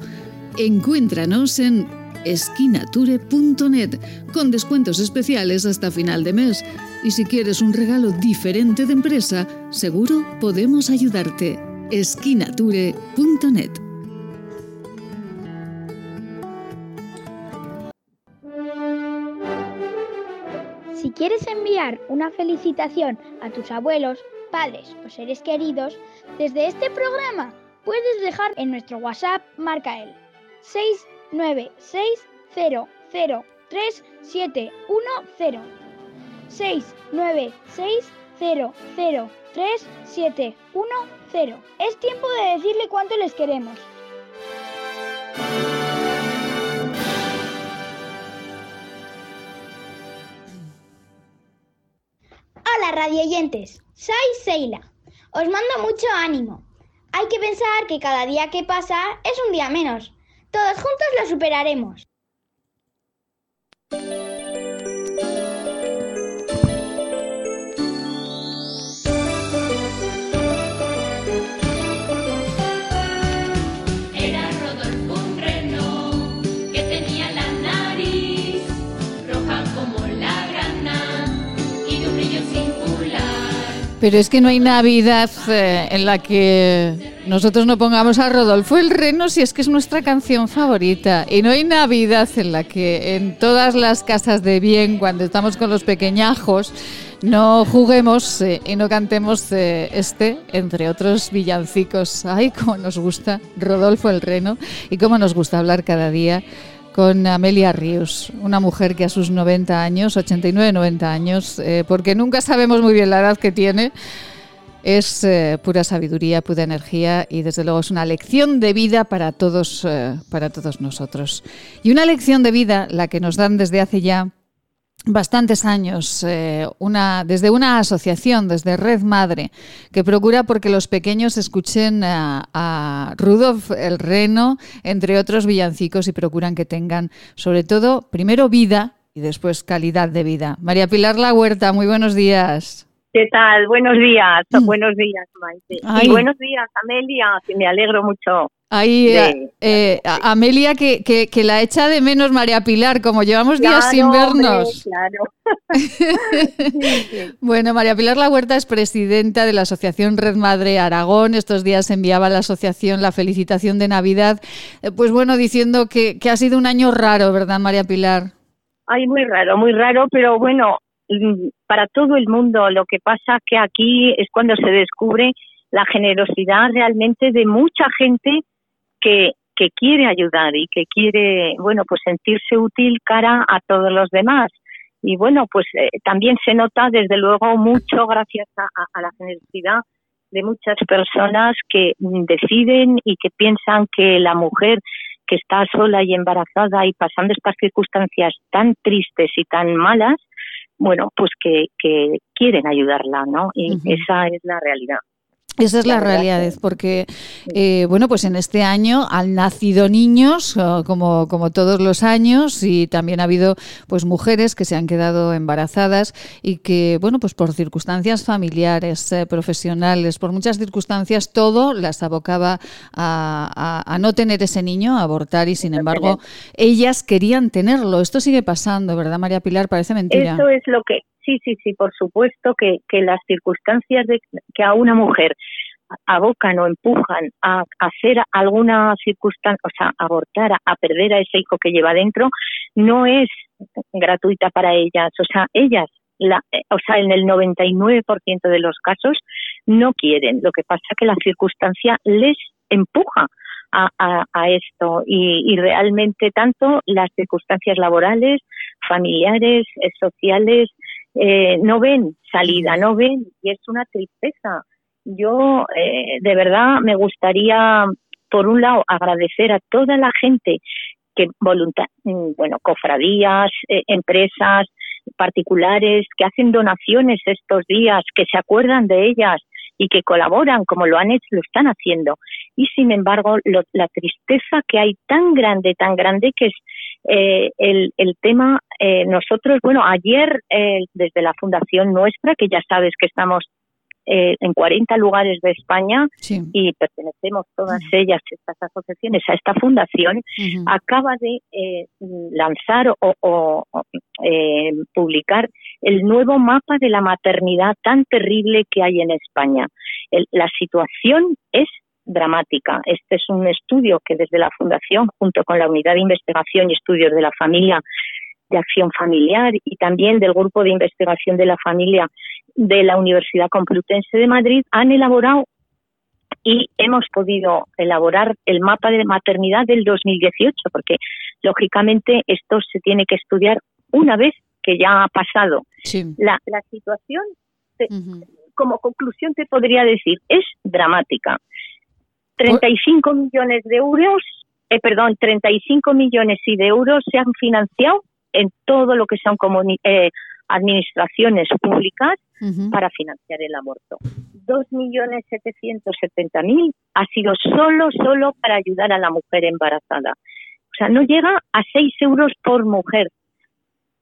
Encuéntranos en esquinature.net con descuentos especiales hasta final de mes. Y si quieres un regalo diferente de empresa, seguro podemos ayudarte. esquinature.net quieres enviar una felicitación a tus abuelos, padres o seres queridos, desde este programa puedes dejar en nuestro WhatsApp marca el 696003710 696003710 Es tiempo de decirle cuánto les queremos. Hola radioyentes, soy Seila. Os mando mucho ánimo. Hay que pensar que cada día que pasa es un día menos. Todos juntos lo superaremos. Pero es que no hay Navidad eh, en la que nosotros no pongamos a Rodolfo el Reno si es que es nuestra canción favorita. Y no hay Navidad en la que en todas las casas de bien, cuando estamos con los pequeñajos, no juguemos eh, y no cantemos eh, este, entre otros villancicos. Ay, cómo nos gusta Rodolfo el Reno y cómo nos gusta hablar cada día con Amelia Ríos, una mujer que a sus 90 años, 89-90 años, eh, porque nunca sabemos muy bien la edad que tiene, es eh, pura sabiduría, pura energía y desde luego es una lección de vida para todos, eh, para todos nosotros. Y una lección de vida, la que nos dan desde hace ya bastantes años, eh, una, desde una asociación, desde Red Madre, que procura porque los pequeños escuchen a, a Rudolf el Reno, entre otros villancicos, y procuran que tengan, sobre todo, primero vida y después calidad de vida. María Pilar La Huerta, muy buenos días. ¿Qué tal? Buenos días, buenos días, Maite. Ay. Y buenos días, Amelia, que me alegro mucho. Ahí, de- eh, eh, Amelia, que, que, que la echa de menos María Pilar, como llevamos días sin Claro, hombre, vernos. claro. *laughs* Bueno, María Pilar La Huerta es presidenta de la Asociación Red Madre Aragón. Estos días enviaba a la asociación la felicitación de Navidad. Eh, Pues bueno, diciendo que, que ha sido un año raro, ¿verdad, María Pilar? Ay, muy raro, muy raro, pero bueno, mm, para todo el mundo lo que pasa que aquí es cuando se descubre la generosidad realmente de mucha gente que, que quiere ayudar y que quiere, bueno, pues sentirse útil cara a todos los demás. Y bueno, pues eh, también se nota desde luego mucho gracias a, la generosidad de muchas personas que deciden y que piensan que la mujer que está sola y embarazada y pasando estas circunstancias tan tristes y tan malas, bueno, pues que, que quieren ayudarla, ¿no? Y esa es la realidad. Esa es la, realidad, es porque, eh, bueno, pues en este año han nacido niños, como, como todos los años, y también ha habido pues mujeres que se han quedado embarazadas y que, bueno, pues por circunstancias familiares, eh, profesionales, por muchas circunstancias, todo las abocaba a, a- a no tener ese niño, a abortar, y sin embargo, ellas querían tenerlo. Esto sigue pasando, ¿verdad, María Pilar? Parece mentira. Eso es lo que, sí, sí, sí, por supuesto que, las circunstancias de que a una mujer abocan o empujan a hacer alguna circunstancia, o sea, abortar, a, perder a ese hijo que lleva dentro, no es gratuita para ellas. O sea, ellas, la, o sea, en el 99% de los casos no quieren. Lo que pasa es que la circunstancia les empuja a, esto y, y realmente tanto las circunstancias laborales, familiares, eh, sociales, eh, no ven salida, no ven y es una tristeza. Yo eh, de verdad me gustaría, por un lado, agradecer a toda la gente que voluntad, mm, bueno, cofradías, eh, empresas particulares que hacen donaciones estos días, que se acuerdan de ellas y que colaboran como lo han hecho, lo están haciendo. Y sin embargo, lo- la tristeza que hay tan grande, tan grande que es eh, el, el tema, eh, nosotros, bueno, ayer eh, desde la fundación nuestra, que ya sabes que estamos eh, en 40 lugares de España y pertenecemos todas ellas, estas asociaciones, a esta fundación, acaba de eh, lanzar o, o- o, eh, publicar el nuevo mapa de la maternidad tan terrible que hay en España. El- la situación es dramática. Este es un estudio que desde la Fundación, junto con la Unidad de Investigación y Estudios de la Familia, de Acción Familiar y también del Grupo de Investigación de la Familia de la Universidad Complutense de Madrid han elaborado y hemos podido elaborar el mapa de maternidad del 2018, porque lógicamente esto se tiene que estudiar una vez que ya ha pasado. La, la situación, como conclusión te podría decir, es dramática. 35 millones de euros, eh, perdón, 35 millones y de euros se han financiado en todo lo que son eh, administraciones públicas para financiar el aborto. 2.770.000 ha sido solo, solo para ayudar a la mujer embarazada. O sea, no llega a 6 euros por mujer.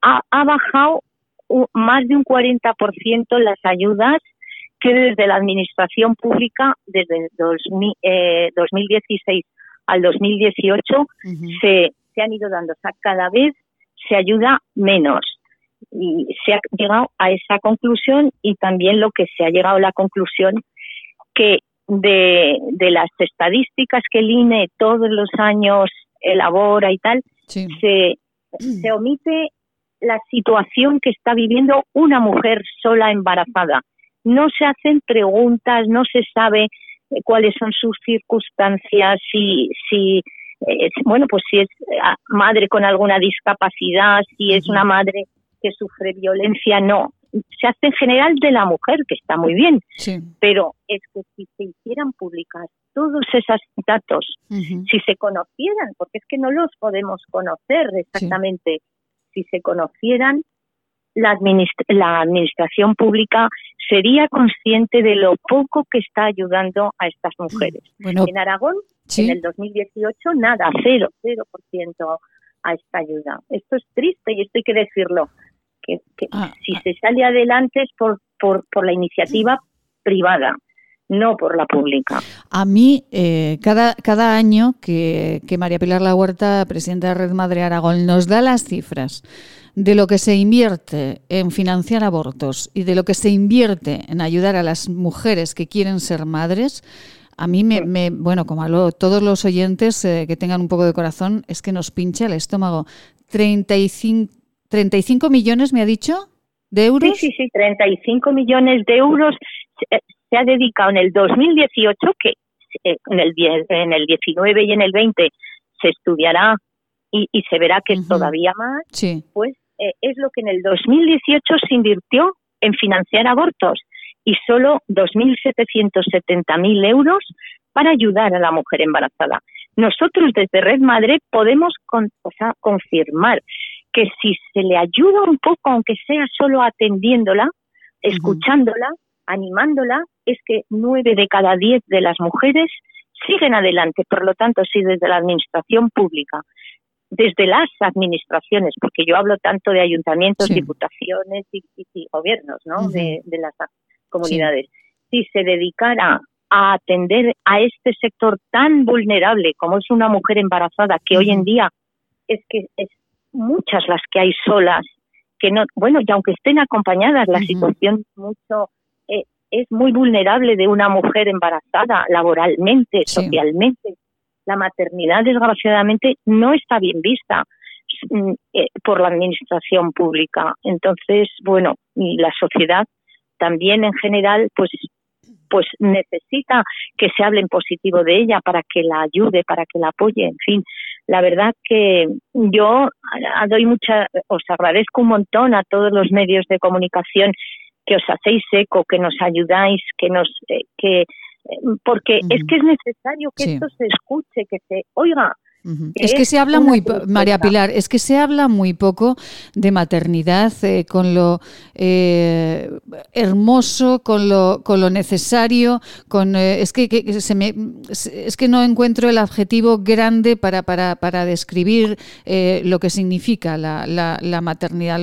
Ha, bajado más de un 40% las ayudas que desde la administración pública, desde 2016 eh, al 2018, se, se han ido dando. O sea, cada vez se ayuda menos. Y se ha llegado a esa conclusión y también lo que se ha llegado a la conclusión que de, de las estadísticas que el INE todos los años elabora y tal, se, se omite la situación que está viviendo una mujer sola embarazada. No se hacen preguntas, no se sabe eh, cuáles son sus circunstancias, si, si eh, bueno, pues si es eh, madre con alguna discapacidad, si es una madre que sufre violencia, no. Se hace en general de la mujer, que está muy bien, pero es que si se hicieran públicas todos esos datos, si se conocieran, porque es que no los podemos conocer exactamente, si se conocieran, la, la administración pública sería consciente de lo poco que está ayudando a estas mujeres. en Aragón, en el 2018, nada, cero, cero por ciento a esta ayuda. Esto es triste y esto hay que decirlo. Que, ah, si ah. se sale adelante es por, por, por la iniciativa privada no por la pública. A mí, eh, cada, cada año que, que María Pilar La Huerta, presidenta de Red Madre Aragón, nos da las cifras de lo que se invierte en financiar abortos y de lo que se invierte en ayudar a las mujeres que quieren ser madres, a mí me, bueno, como a todos los oyentes eh, que tengan un poco de corazón, es que nos pincha el estómago. 35, 35 millones, me ha dicho, de euros. Sí, sí, sí, 35 millones de euros se, ha dedicado en el 2018, que eh, en el, en el 19 y en el 20 se estudiará y, se verá que es todavía más, sí. pues eh, es lo que en el 2018 se invirtió en financiar abortos y solo 2.770.000 euros para ayudar a la mujer embarazada. Nosotros desde Red Madre podemos confirmar que si se le ayuda un poco, aunque sea solo atendiéndola, escuchándola, animándola, es que nueve de cada diez de las mujeres siguen adelante. Por lo tanto, si desde la administración pública desde las administraciones, porque yo hablo tanto de ayuntamientos, diputaciones y, gobiernos ¿no? de, las comunidades, si se dedicara a atender a este sector tan vulnerable como es una mujer embarazada, que hoy en día es que es muchas las que hay solas, que no, bueno, y aunque estén acompañadas, la situación mucho eh, es muy vulnerable de una mujer embarazada laboralmente, socialmente la maternidad desgraciadamente no está bien vista mm, eh, por la administración pública. Entonces, bueno, y la sociedad también en general, pues pues necesita que se hable en positivo de ella para que la ayude, para que la apoye, en fin. La verdad que yo doy mucha, os agradezco un montón a todos los medios de comunicación que os hacéis eco, que nos ayudáis, que nos, eh, que porque es que es necesario que esto se escuche, que se oiga, es que se habla muy, María Pilar, es que se habla muy poco de maternidad eh, con lo eh, hermoso, con lo, con lo necesario, con eh, es que, se me, es que no encuentro el adjetivo grande para, para, para describir lo que significa la, la, maternidad.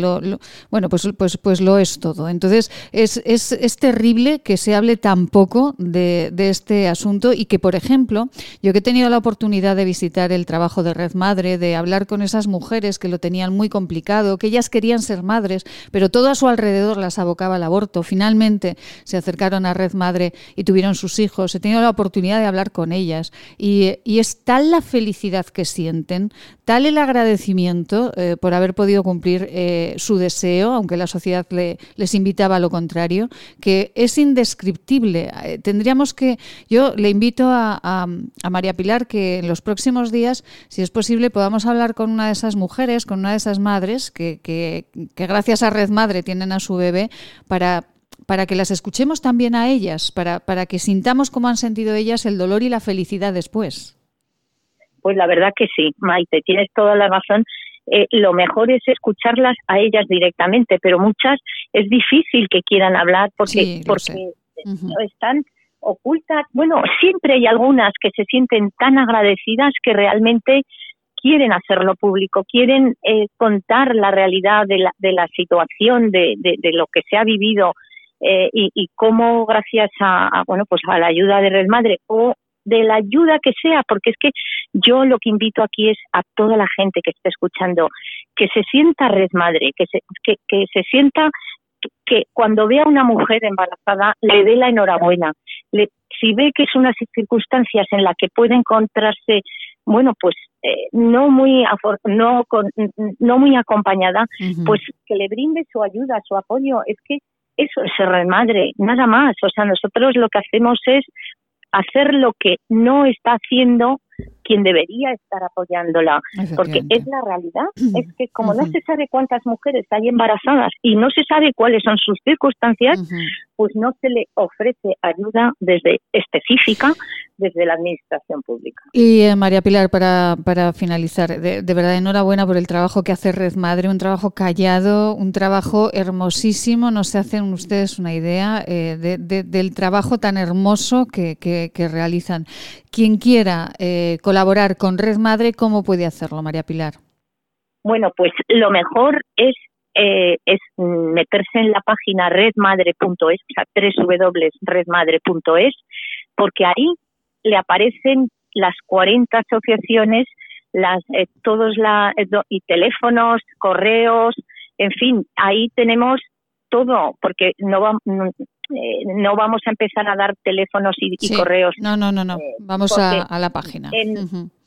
bueno, pues, pues, pues lo es todo. Entonces, es, es, es terrible que se hable tan poco de, de este asunto y que, por ejemplo, yo que he tenido la oportunidad de visitar el trabajo de Red Madre, de hablar con esas mujeres que lo tenían muy complicado, que ellas querían ser madres, pero todo a su alrededor las abocaba al aborto. Finalmente se acercaron a Red Madre y tuvieron sus hijos. He tenido la oportunidad de hablar con ellas y, es tal la felicidad que sienten, tal el agradecimiento eh, por haber podido cumplir eh, su deseo, aunque la sociedad le, les invitaba a lo contrario, que es indescriptible. Eh, tendríamos que, yo le invito a, María Pilar que en los próximos días, si es posible, podamos hablar con una de esas mujeres, con una de esas madres que, gracias a Red Madre tienen a su bebé para para que las escuchemos también a ellas, para, para que sintamos cómo han sentido ellas el dolor y la felicidad después. Pues la verdad que sí, Maite, tienes toda la razón. Eh, lo mejor es escucharlas a ellas directamente, pero muchas es difícil que quieran hablar porque, porque están ocultas. Bueno, siempre hay algunas que se sienten tan agradecidas que realmente quieren hacerlo público, quieren eh, contar la realidad de la, de la situación, de, de, lo que se ha vivido eh, y, y, cómo gracias a, bueno pues a la ayuda de Red Madre o de la ayuda que sea, porque es que yo lo que invito aquí es a toda la gente que esté escuchando que se sienta red madre, que se, que, que se sienta que cuando vea a una mujer embarazada le dé la enhorabuena. Le, si ve que es unas circunstancias en las que puede encontrarse, bueno, pues eh, no muy no con, no muy acompañada, pues que le brinde su ayuda, su apoyo. Es que eso es ser madre, nada más. O sea, nosotros lo que hacemos es hacer lo que no está haciendo quien debería estar apoyándola, porque es la realidad, es que como no se sabe cuántas mujeres hay embarazadas y no se sabe cuáles son sus circunstancias, pues no se le ofrece ayuda desde específica desde la administración pública. Y eh, María Pilar, para, para finalizar, de, verdad enhorabuena por el trabajo que hace Red Madre, un trabajo callado, un trabajo hermosísimo. No se hacen ustedes una idea eh, del trabajo tan hermoso que, que, realizan. Quien quiera eh, colaborar con Red Madre, ¿cómo puede hacerlo, María Pilar? Bueno, pues lo mejor es eh, es meterse en la página redmadre.es, o sea, www.redmadre.es, porque ahí le aparecen las 40 asociaciones, las eh, todos la eh, y teléfonos, correos, en fin, ahí tenemos todo, porque no va, eh, no vamos a empezar a dar teléfonos y, correos. No, no, no, no. Vamos a, la página.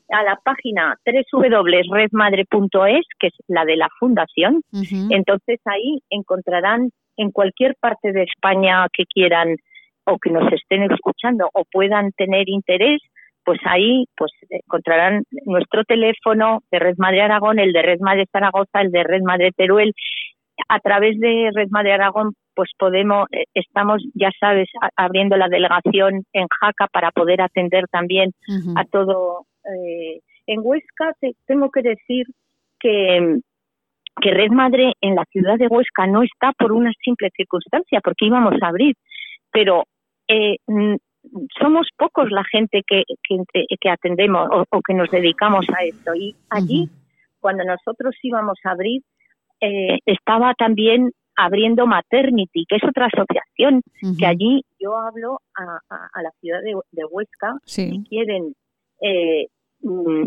A la página www.redmadre.es, que es la de la fundación. Entonces ahí encontrarán en cualquier parte de España que quieran o que nos estén escuchando o puedan tener interés, pues ahí pues encontrarán nuestro teléfono de Red Madre Aragón, el de Red Madre Zaragoza, el de Red Madre Teruel. A través de Red Madre Aragón, pues podemos, eh, estamos, ya sabes, abriendo la delegación en Jaca para poder atender también a todo. Eh, en Huesca tengo que decir que que Red Madre en la ciudad de Huesca no está por una simple circunstancia, porque íbamos a abrir, pero eh, somos pocos la gente que, que, atendemos o, que nos dedicamos a esto. Y allí, cuando nosotros íbamos a abrir, eh, estaba también abriendo Maternity, que es otra asociación, que allí yo hablo a, a, la ciudad de, de Huesca, si quieren eh, Mm,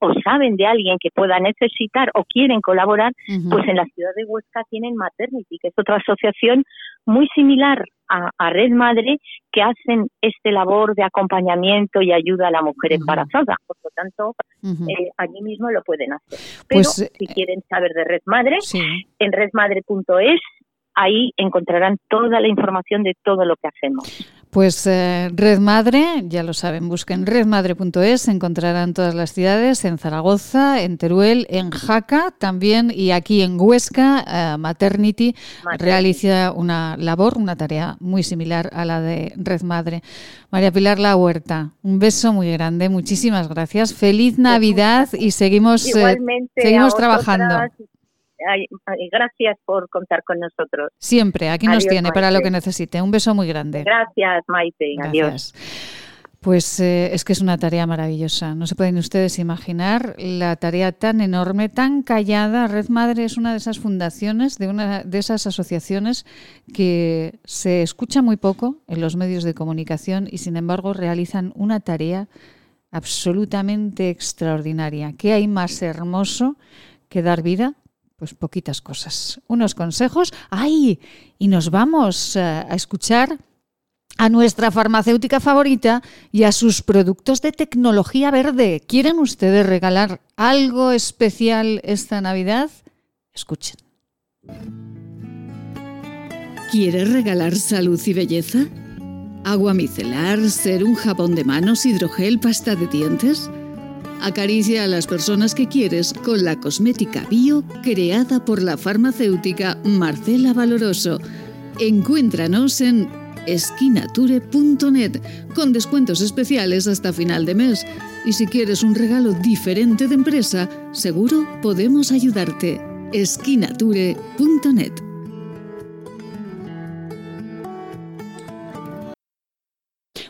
o, saben de alguien que pueda necesitar o quieren colaborar, pues en la ciudad de Huesca tienen Maternity, que es otra asociación muy similar a, Red Madre que hacen este labor de acompañamiento y ayuda a la mujer embarazada. Por lo tanto, eh, allí mismo lo pueden hacer. Pero pues, si quieren saber de Red Madre, en redmadre.es ahí encontrarán toda la información de todo lo que hacemos. Pues eh, Red Madre, ya lo saben, busquen redmadre.es, encontrarán todas las ciudades, en Zaragoza, en Teruel, en Jaca también y aquí en Huesca, eh, Maternity, realiza una labor, una tarea muy similar a la de Red Madre. María Pilar La Huerta, un beso muy grande, muchísimas gracias, feliz Navidad y seguimos, eh, seguimos trabajando gracias por contar con nosotros. Siempre, aquí nos tiene para lo que necesite. Un beso muy grande. Gracias, Maite. Adiós. Pues eh, es que es una tarea maravillosa. No se pueden ustedes imaginar la tarea tan enorme, tan callada. Red Madre es una de esas fundaciones, de una de esas asociaciones que se escucha muy poco en los medios de comunicación y sin embargo realizan una tarea absolutamente extraordinaria. ¿Qué hay más hermoso que dar vida pues poquitas cosas. Unos consejos. ¡Ay! Y nos vamos eh, a escuchar a nuestra farmacéutica favorita y a sus productos de tecnología verde. ¿Quieren ustedes regalar algo especial esta Navidad? Escuchen. ¿Quieres regalar salud y belleza? ¿Agua micelar, ser un jabón de manos, hidrogel, pasta de dientes? Acaricia a las personas que quieres con la cosmética bio creada por la farmacéutica Marcela Valoroso. Encuéntranos en esquinature.net con descuentos especiales hasta final de mes. Y si quieres un regalo diferente de empresa, seguro podemos ayudarte. esquinature.net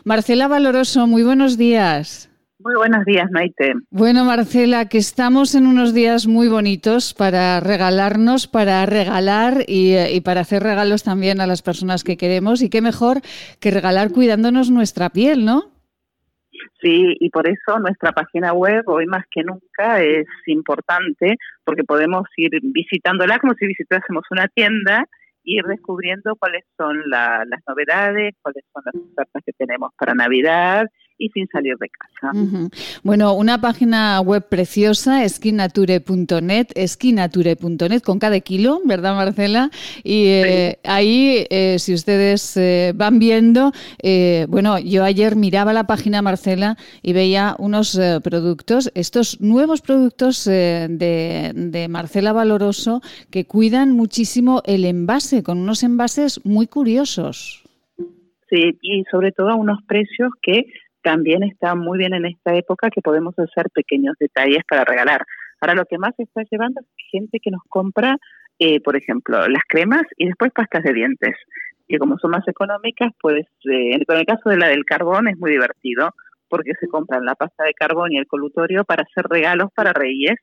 Marcela Valoroso, muy buenos días. Muy buenos días, Maite. Bueno, Marcela, que estamos en unos días muy bonitos para regalarnos, para regalar y, y, para hacer regalos también a las personas que queremos. Y qué mejor que regalar cuidándonos nuestra piel, ¿no? Sí, y por eso nuestra página web hoy más que nunca es importante porque podemos ir visitándola como si visitásemos una tienda y ir descubriendo cuáles son la, las novedades, cuáles son las ofertas que tenemos para Navidad y sin salir de casa. Bueno, una página web preciosa, esquinature.net, esquinature.net con cada kilo, ¿verdad, Marcela? Y eh, ahí, eh, si ustedes eh, van viendo, eh, bueno, yo ayer miraba la página, Marcela, y veía unos productos, estos nuevos productos de, de Marcela Valoroso que cuidan muchísimo el envase, con unos envases muy curiosos. Sí, y sobre todo a unos precios que también están muy bien en esta época que podemos hacer pequeños detalles para regalar. Ahora lo que más se está llevando es gente que nos compra, eh, por ejemplo, las cremas y después pastas de dientes, que como son más económicas, pues eh, en el caso de la del carbón es muy divertido porque se compran la pasta de carbón y el colutorio para hacer regalos para reyes,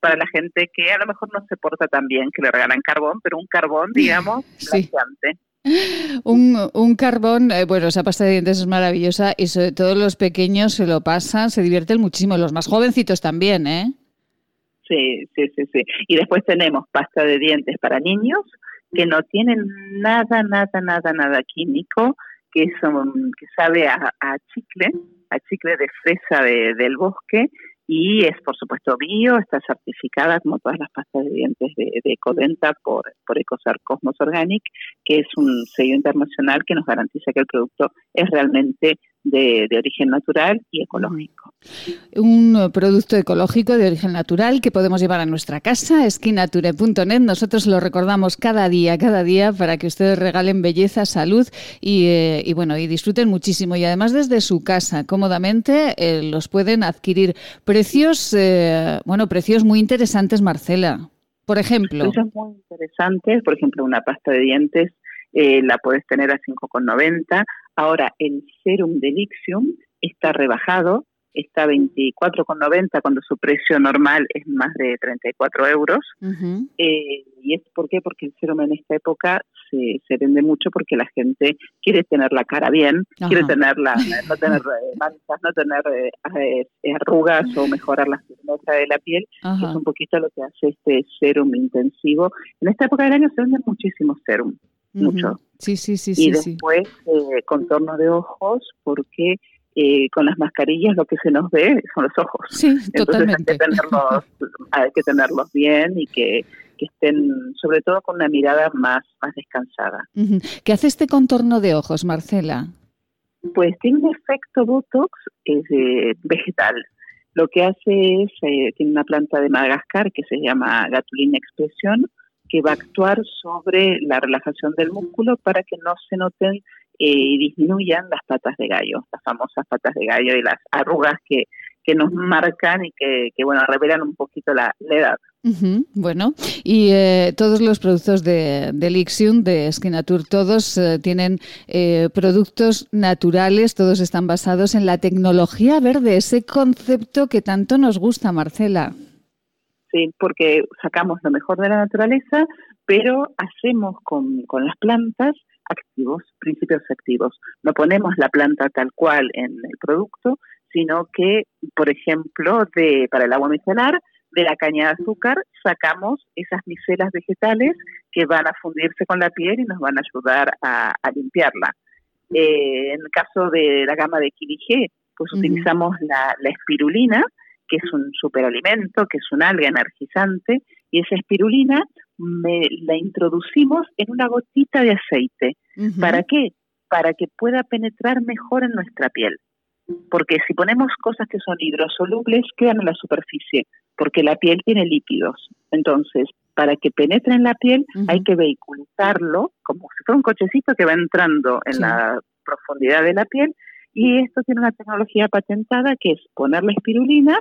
para la gente que a lo mejor no se porta tan bien, que le regalan carbón, pero un carbón, digamos, Sí. blanqueante. *laughs* Un, un carbón, eh, bueno, esa pasta de dientes es maravillosa y sobre todo los pequeños se lo pasan, se divierten muchísimo, los más jovencitos también, ¿eh? Sí, sí, sí, sí. Y después tenemos pasta de dientes para niños que no tienen nada, nada, nada, nada químico, que son, que sabe a, a chicle, a chicle de fresa de- del bosque y es por supuesto bio, está certificada como todas las pastas de dientes de, de Ecodenta por, por Ecosar Cosmos Organic, que es un sello internacional que nos garantiza que el producto es realmente de, de origen natural y ecológico. Un producto ecológico de origen natural que podemos llevar a nuestra casa, esquinature.net. Nosotros lo recordamos cada día, cada día, para que ustedes regalen belleza, salud y, eh, y bueno, y disfruten muchísimo. Y además desde su casa, cómodamente, eh, los pueden adquirir. Precios, eh, bueno, precios muy interesantes, Marcela. Por ejemplo. Precios muy interesantes, por ejemplo, una pasta de dientes la puedes tener a 5,90. Ahora, el serum de Lixium está rebajado, está a 24,90 cuando su precio normal es más de 34 euros. Ujú. Eh, ¿Y es por qué? Porque el serum en esta época se, se vende mucho porque la gente quiere tener la cara bien, Ajá. quiere tener la, no tener eh, manchas, no tener eh, arrugas o mejorar la firmeza de la piel, que es un poquito lo que hace este serum intensivo. En esta época del año se venden muchísimos serum, mucho. Sí, sí, sí, y sí, sí. después eh, contorno de ojos, porque eh, con las mascarillas lo que se nos ve son los ojos. Sí, Entonces totalmente. hay que tenerlos, hay que tenerlos bien y que, que estén, sobre todo, con una mirada más, más descansada. ¿Qué hace este contorno de ojos, Marcela? Pues tiene un efecto Botox es, eh, vegetal. Lo que hace es, eh, tiene una planta de Madagascar que se llama Gatulina Expresión, que va a actuar sobre la relajación del músculo para que no se noten eh, y disminuyan las patas de gallo, las famosas patas de gallo y las arrugas que, que nos marcan y que, bueno, revelan un poquito la, edad. Bueno, y eh, todos los productos de, de Lixium, de Skinatur, todos eh, tienen eh, productos naturales, todos están basados en la tecnología verde, ese concepto que tanto nos gusta, Marcela. Sí, porque sacamos lo mejor de la naturaleza, pero hacemos con, con las plantas activos, principios activos. No ponemos la planta tal cual en el producto, sino que, por ejemplo, de para el agua micelar, de la caña de azúcar sacamos esas micelas vegetales que van a fundirse con la piel y nos van a ayudar a, a limpiarla. Eh, en el caso de la gama de Quiligé, pues utilizamos la, la espirulina, que es un superalimento, que es un alga energizante, y esa espirulina me, la introducimos en una gotita de aceite. ¿Para qué? Para que pueda penetrar mejor en nuestra piel. Porque si ponemos cosas que son hidrosolubles, quedan en la superficie, porque la piel tiene lípidos. Entonces, para que penetre en la piel, hay que vehiculizarlo como si fuera un cochecito que va entrando en la profundidad de la piel. Y esto tiene una tecnología patentada que es poner la espirulina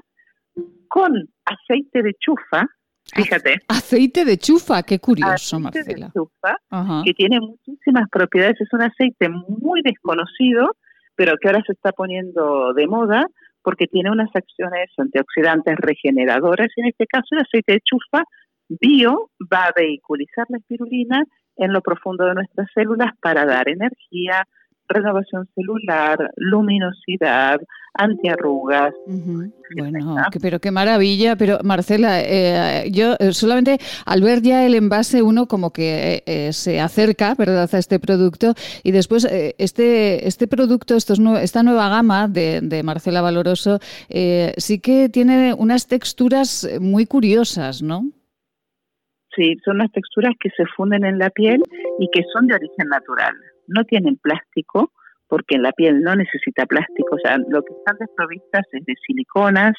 con aceite de chufa, Fíjate. Aceite de chufa, qué curioso, aceite De chufa, que tiene muchísimas propiedades. Es un aceite muy desconocido, pero que ahora se está poniendo de moda porque tiene unas acciones antioxidantes regeneradoras. En este caso, el aceite de chufa bio va a vehiculizar la espirulina en lo profundo de nuestras células para dar energía, renovación celular, luminosidad, antiarrugas. Bueno, pero qué maravilla. Pero Marcela, eh, yo eh, solamente al ver ya el envase uno como que eh, se acerca, ¿verdad?, a este producto y después este este producto, estos esta nueva gama de, de Marcela Valoroso, sí que tiene unas texturas muy curiosas, ¿no? Sí, son unas texturas que se funden en la piel y que son de origen natural no tienen plástico, porque la piel no necesita plástico, o sea, lo que están desprovistas es de siliconas,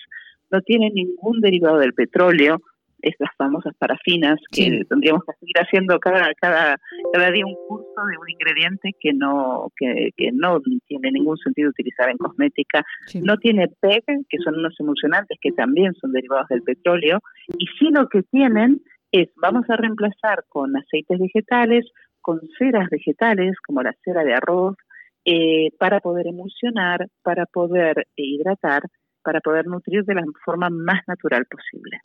no tienen ningún derivado del petróleo, estas famosas parafinas que tendríamos que seguir haciendo cada, cada, cada día un curso de un ingrediente que no, que, que no tiene ningún sentido utilizar en cosmética, no tiene PEG, que son unos emulsionantes que también son derivados del petróleo, y sí lo que tienen es, vamos a reemplazar con aceites vegetales, con ceras vegetales, como la cera de arroz, eh, para poder emulsionar, para poder hidratar, para poder nutrir de la forma más natural posible.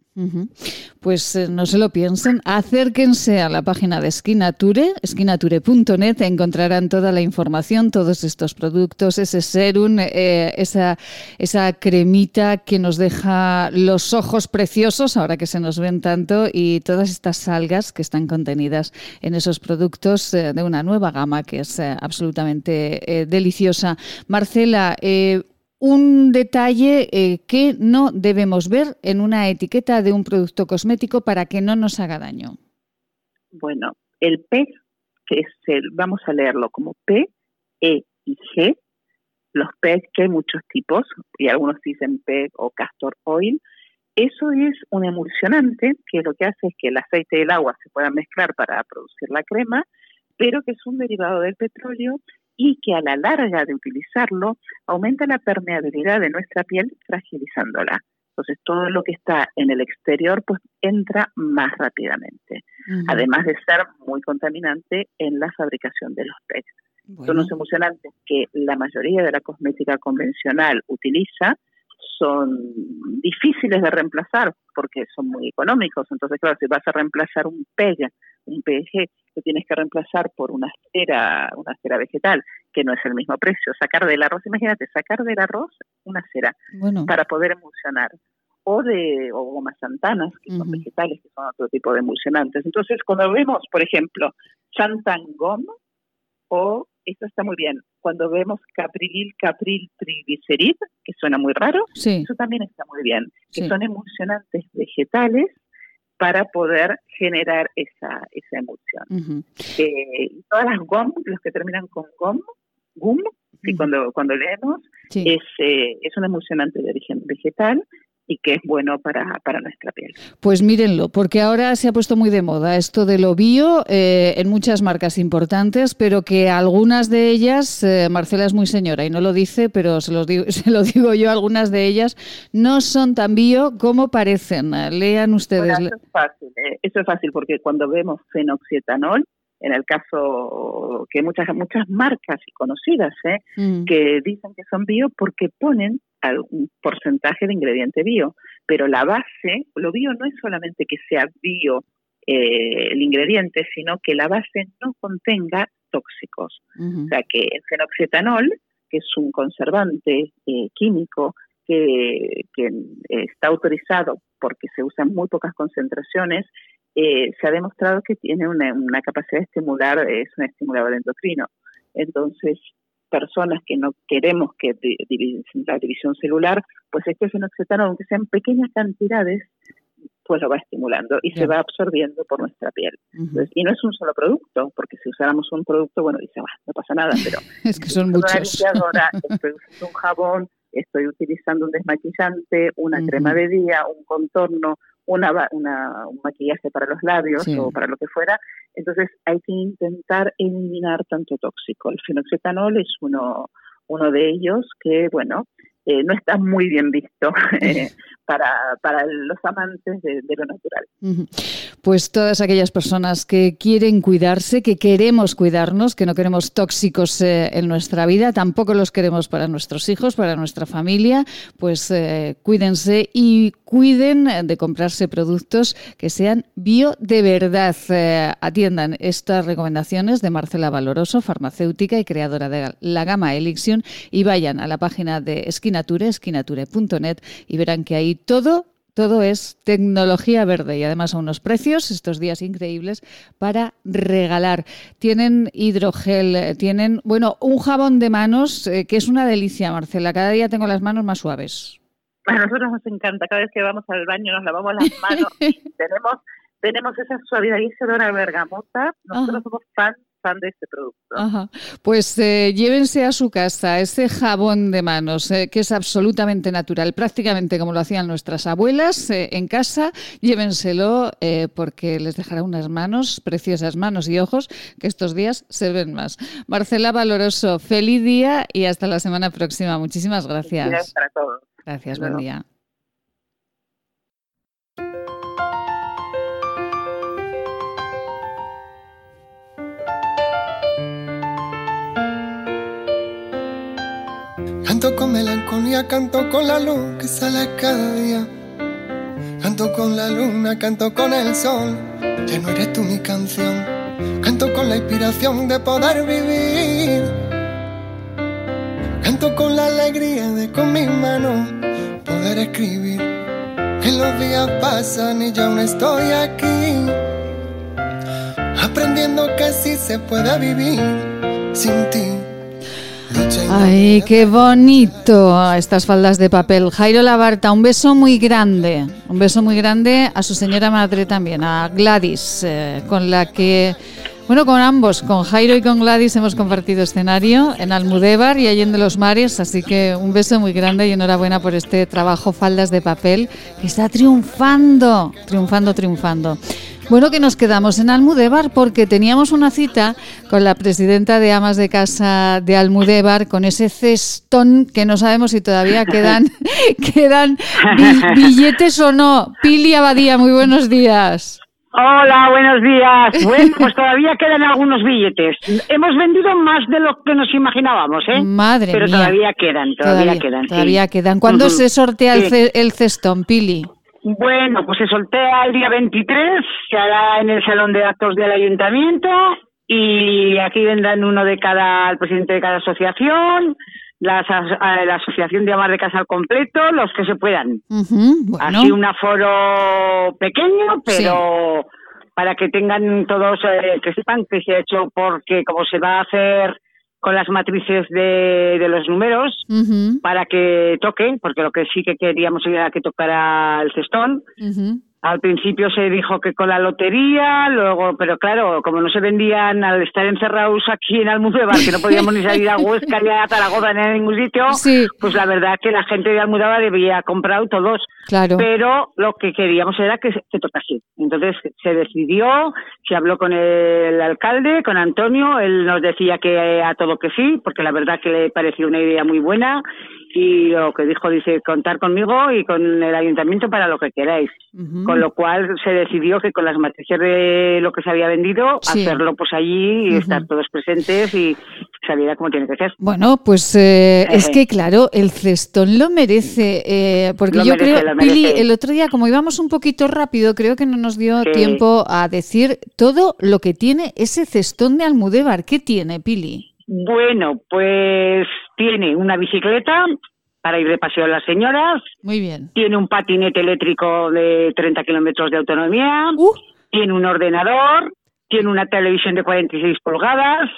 Pues eh, no se lo piensen, acérquense a la página de Skinature, skinature.net, encontrarán toda la información, todos estos productos, ese serum, eh, esa, esa cremita que nos deja los ojos preciosos, ahora que se nos ven tanto, y todas estas algas que están contenidas en esos productos eh, de una nueva gama que es absolutamente deliciosa. Marcela, un detalle eh, que no debemos ver en una etiqueta de un producto cosmético para que no nos haga daño. Bueno, el P, que es el, vamos a leerlo como P, E y G, los P que hay muchos tipos, y algunos dicen P o castor oil, eso es un emulsionante que lo que hace es que el aceite y el agua se puedan mezclar para producir la crema, pero que es un derivado del petróleo y que a la larga de utilizarlo aumenta la permeabilidad de nuestra piel fragilizándola. Entonces todo lo que está en el exterior pues entra más rápidamente, además de ser muy contaminante en la fabricación de los PEX. Son los emulsionantes que la mayoría de la cosmética convencional utiliza, son difíciles de reemplazar porque son muy económicos. Entonces, claro, si vas a reemplazar un PEG, un PEG, lo tienes que reemplazar por una cera, una cera vegetal, que no es el mismo precio. Sacar del arroz, imagínate, sacar del arroz una cera para poder emulsionar. O de o gomas santanas, que son vegetales, que son otro tipo de emulsionantes. Entonces, cuando vemos, por ejemplo, Santangom o esto está muy bien. Cuando vemos caprilil, capril, triglicerid, que suena muy raro, eso también está muy bien, que son emulsionantes vegetales para poder generar esa, esa emulsión. Eh, todas las GOM, los que terminan con GOM, GUM, cuando, cuando leemos, es, eh, es un emulsionante de origen vegetal y que es bueno para, para, nuestra piel. Pues mírenlo, porque ahora se ha puesto muy de moda esto de lo bio eh, en muchas marcas importantes, pero que algunas de ellas, eh, Marcela es muy señora y no lo dice, pero se, los digo, *laughs* se lo digo yo, algunas de ellas no son tan bio como parecen. Lean ustedes. eso es fácil, eh, eso es fácil porque cuando vemos fenoxietanol, en el caso que muchas muchas marcas y conocidas ¿eh? Mm. que dicen que son bio porque ponen un porcentaje de ingrediente bio, pero la base, lo bio no es solamente que sea bio eh, el ingrediente, sino que la base no contenga tóxicos. O sea que el fenoxetanol, que es un conservante eh, químico que, que está autorizado porque se usa en muy pocas concentraciones, eh, se ha demostrado que tiene una, capacidad de estimular, es un estimulador endocrino. Entonces, personas que no queremos que la división celular, pues este fenoxetano, aunque sean pequeñas cantidades, pues lo va estimulando y se va absorbiendo por nuestra piel. Entonces, y no es un solo producto, porque si usáramos un producto, bueno, dice, "Ah, no pasa nada, pero *laughs* Es que son una muchos. *laughs* limpiadora, estoy usando un jabón, estoy utilizando un desmaquillante, una crema de día, un contorno, una, una- un maquillaje para los labios Sí. o para lo que fuera. Entonces hay que intentar eliminar tanto tóxico. El fenoxetanol es uno, uno de ellos que, bueno, eh, no está muy bien visto *laughs* eh, para, para los amantes de, de lo natural. Pues todas aquellas personas que quieren cuidarse, que queremos cuidarnos, que no queremos tóxicos eh, en nuestra vida, tampoco los queremos para nuestros hijos, para nuestra familia, pues cuídense y cuiden de comprarse productos que sean bio de verdad. Atiendan estas recomendaciones de Marcela Valoroso, farmacéutica y creadora de la gama Elixion, y vayan a la página de Esquinature, esquinature.net, y verán que ahí todo todo es tecnología verde y además a unos precios estos días increíbles para regalar. Tienen hidrogel, eh, tienen, bueno, un jabón de manos eh, que es una delicia, Marcela. Cada día tengo las manos más suaves. A nosotros nos encanta, cada vez que vamos al baño nos lavamos las manos, *laughs* tenemos tenemos esa suavidad y ese olor a bergamota, nosotros somos fan, fan de este producto. Ajá. Pues eh, llévense a su casa ese jabón de manos, eh, que es absolutamente natural, prácticamente como lo hacían nuestras abuelas eh, en casa. Llévenselo porque les dejará unas manos, preciosas manos y ojos, que estos días se ven más. Marcela Valoroso, feliz día y hasta la semana próxima. Muchísimas Felicidades gracias. para todos. Gracias, buen día. Canto con melancolía, canto con la luz que sale cada día. Canto con la luna, canto con el sol, ya no eres tú mi canción. Canto con la inspiración de poder vivir. Canto con la alegría de con mis manos poder escribir. Que los días pasan y yo aún estoy aquí. Aprendiendo que sí se puede vivir sin ti. Ay, qué bonito estas faldas de papel. Jairo Labarta, un beso muy grande. Un beso muy grande a su señora madre también, a Gladys, eh, con la que, bueno, con ambos, con Jairo y con Gladys hemos compartido escenario en Almudévar y Allende los Mares. Así que un beso muy grande y enhorabuena por este trabajo Faldas de Papel que está triunfando, triunfando, triunfando. Bueno, que nos quedamos en Almudévar porque teníamos una cita con la presidenta de Amas de Casa de Almudévar con ese cestón que no sabemos si todavía quedan, *laughs* quedan bi- billetes o no. Pili Abadía, muy buenos días. Hola, buenos días. *laughs* Bueno, pues todavía quedan algunos billetes. Hemos vendido más de lo que nos imaginábamos, ¿eh? Madre Pero mía. todavía quedan, todavía, quedan. sí. Todavía quedan. ¿Cuándo se sortea el, ce- el cestón, Pili? Bueno, pues se sortea el día 23, se hará en el Salón de Actos del Ayuntamiento y aquí vendrán uno de cada, el presidente de cada asociación, la, a- la Asociación de Amar de Casa al completo, los que se puedan. Bueno. Así un aforo pequeño, pero para que tengan todos, eh, que sepan que se ha hecho porque como se va a hacer con las matrices de, de los números, para que toquen, porque lo que sí que queríamos era que tocara el cestón. ujú. Al principio se dijo que con la lotería, luego, pero claro, como no se vendían al estar encerrados aquí en Almudévar, que no podíamos ni salir a Huesca ni a Zaragoza ni a ningún sitio, pues la verdad es que la gente de Almudévar había comprado todos. Claro. Pero lo que queríamos era que, se- tocase. Entonces se decidió, se habló con el alcalde, con Antonio, él nos decía que a todo que sí, porque la verdad que le pareció una idea muy buena y lo que dijo, dice, contar conmigo y con el ayuntamiento para lo que queráis. Con lo cual se decidió que con las matrices de lo que se había vendido, Sí. hacerlo pues allí y estar todos presentes y saliera como tiene que ser. Bueno, pues eh, es que claro, el cestón lo merece, eh, porque Lo yo merece, creo, Pili, el otro día, como íbamos un poquito rápido, creo que no nos dio Sí. tiempo a decir todo lo que tiene ese cestón de Almudévar. ¿Qué tiene, Pili? Bueno, pues tiene una bicicleta para ir de paseo a las señoras. Muy bien. Tiene un patinete eléctrico de 30 kilómetros de autonomía. Uh. Tiene un ordenador. tiene una televisión de 46 pulgadas,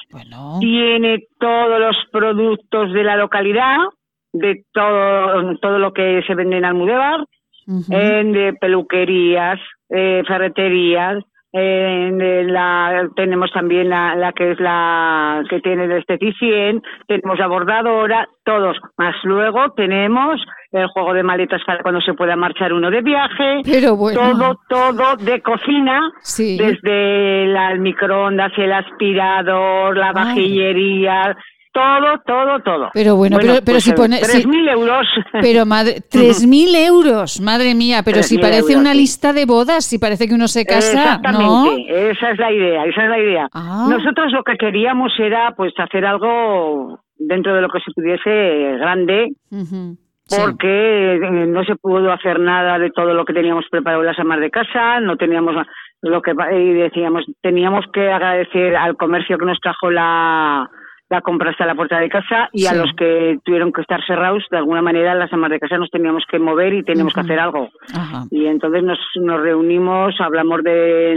tiene todos los productos de la localidad, de todo, todo lo que se vende en Almudévar, en de peluquerías, eh, ferreterías, de la, tenemos también la, la que es la que tiene el esteticien, tenemos la bordadora, todos. Más luego tenemos el juego de maletas para cuando se pueda marchar uno de viaje. Pero bueno. Todo, todo de cocina, desde la, el microondas, el aspirador, la vajillería, todo, todo, todo. Pero bueno, pero, pero pues, si pone... si- 3.000 euros. Pero madre, *laughs* 3.000 euros, madre mía, pero si 3.000 parece euros, una sí. lista de bodas, si parece que uno se casa, ¿no? Exactamente, esa es la idea, esa es la idea. Ah. Nosotros lo que queríamos era pues hacer algo dentro de lo que se pudiese grande, porque eh, no se pudo hacer nada de todo lo que teníamos preparado en las amas de casa, no teníamos lo que y decíamos, teníamos que agradecer al comercio que nos trajo la la compra hasta la puerta de casa y a los que tuvieron que estar cerrados, de alguna manera las amas de casa nos teníamos que mover y teníamos que hacer algo. Ajá. Y entonces nos, nos reunimos, hablamos de,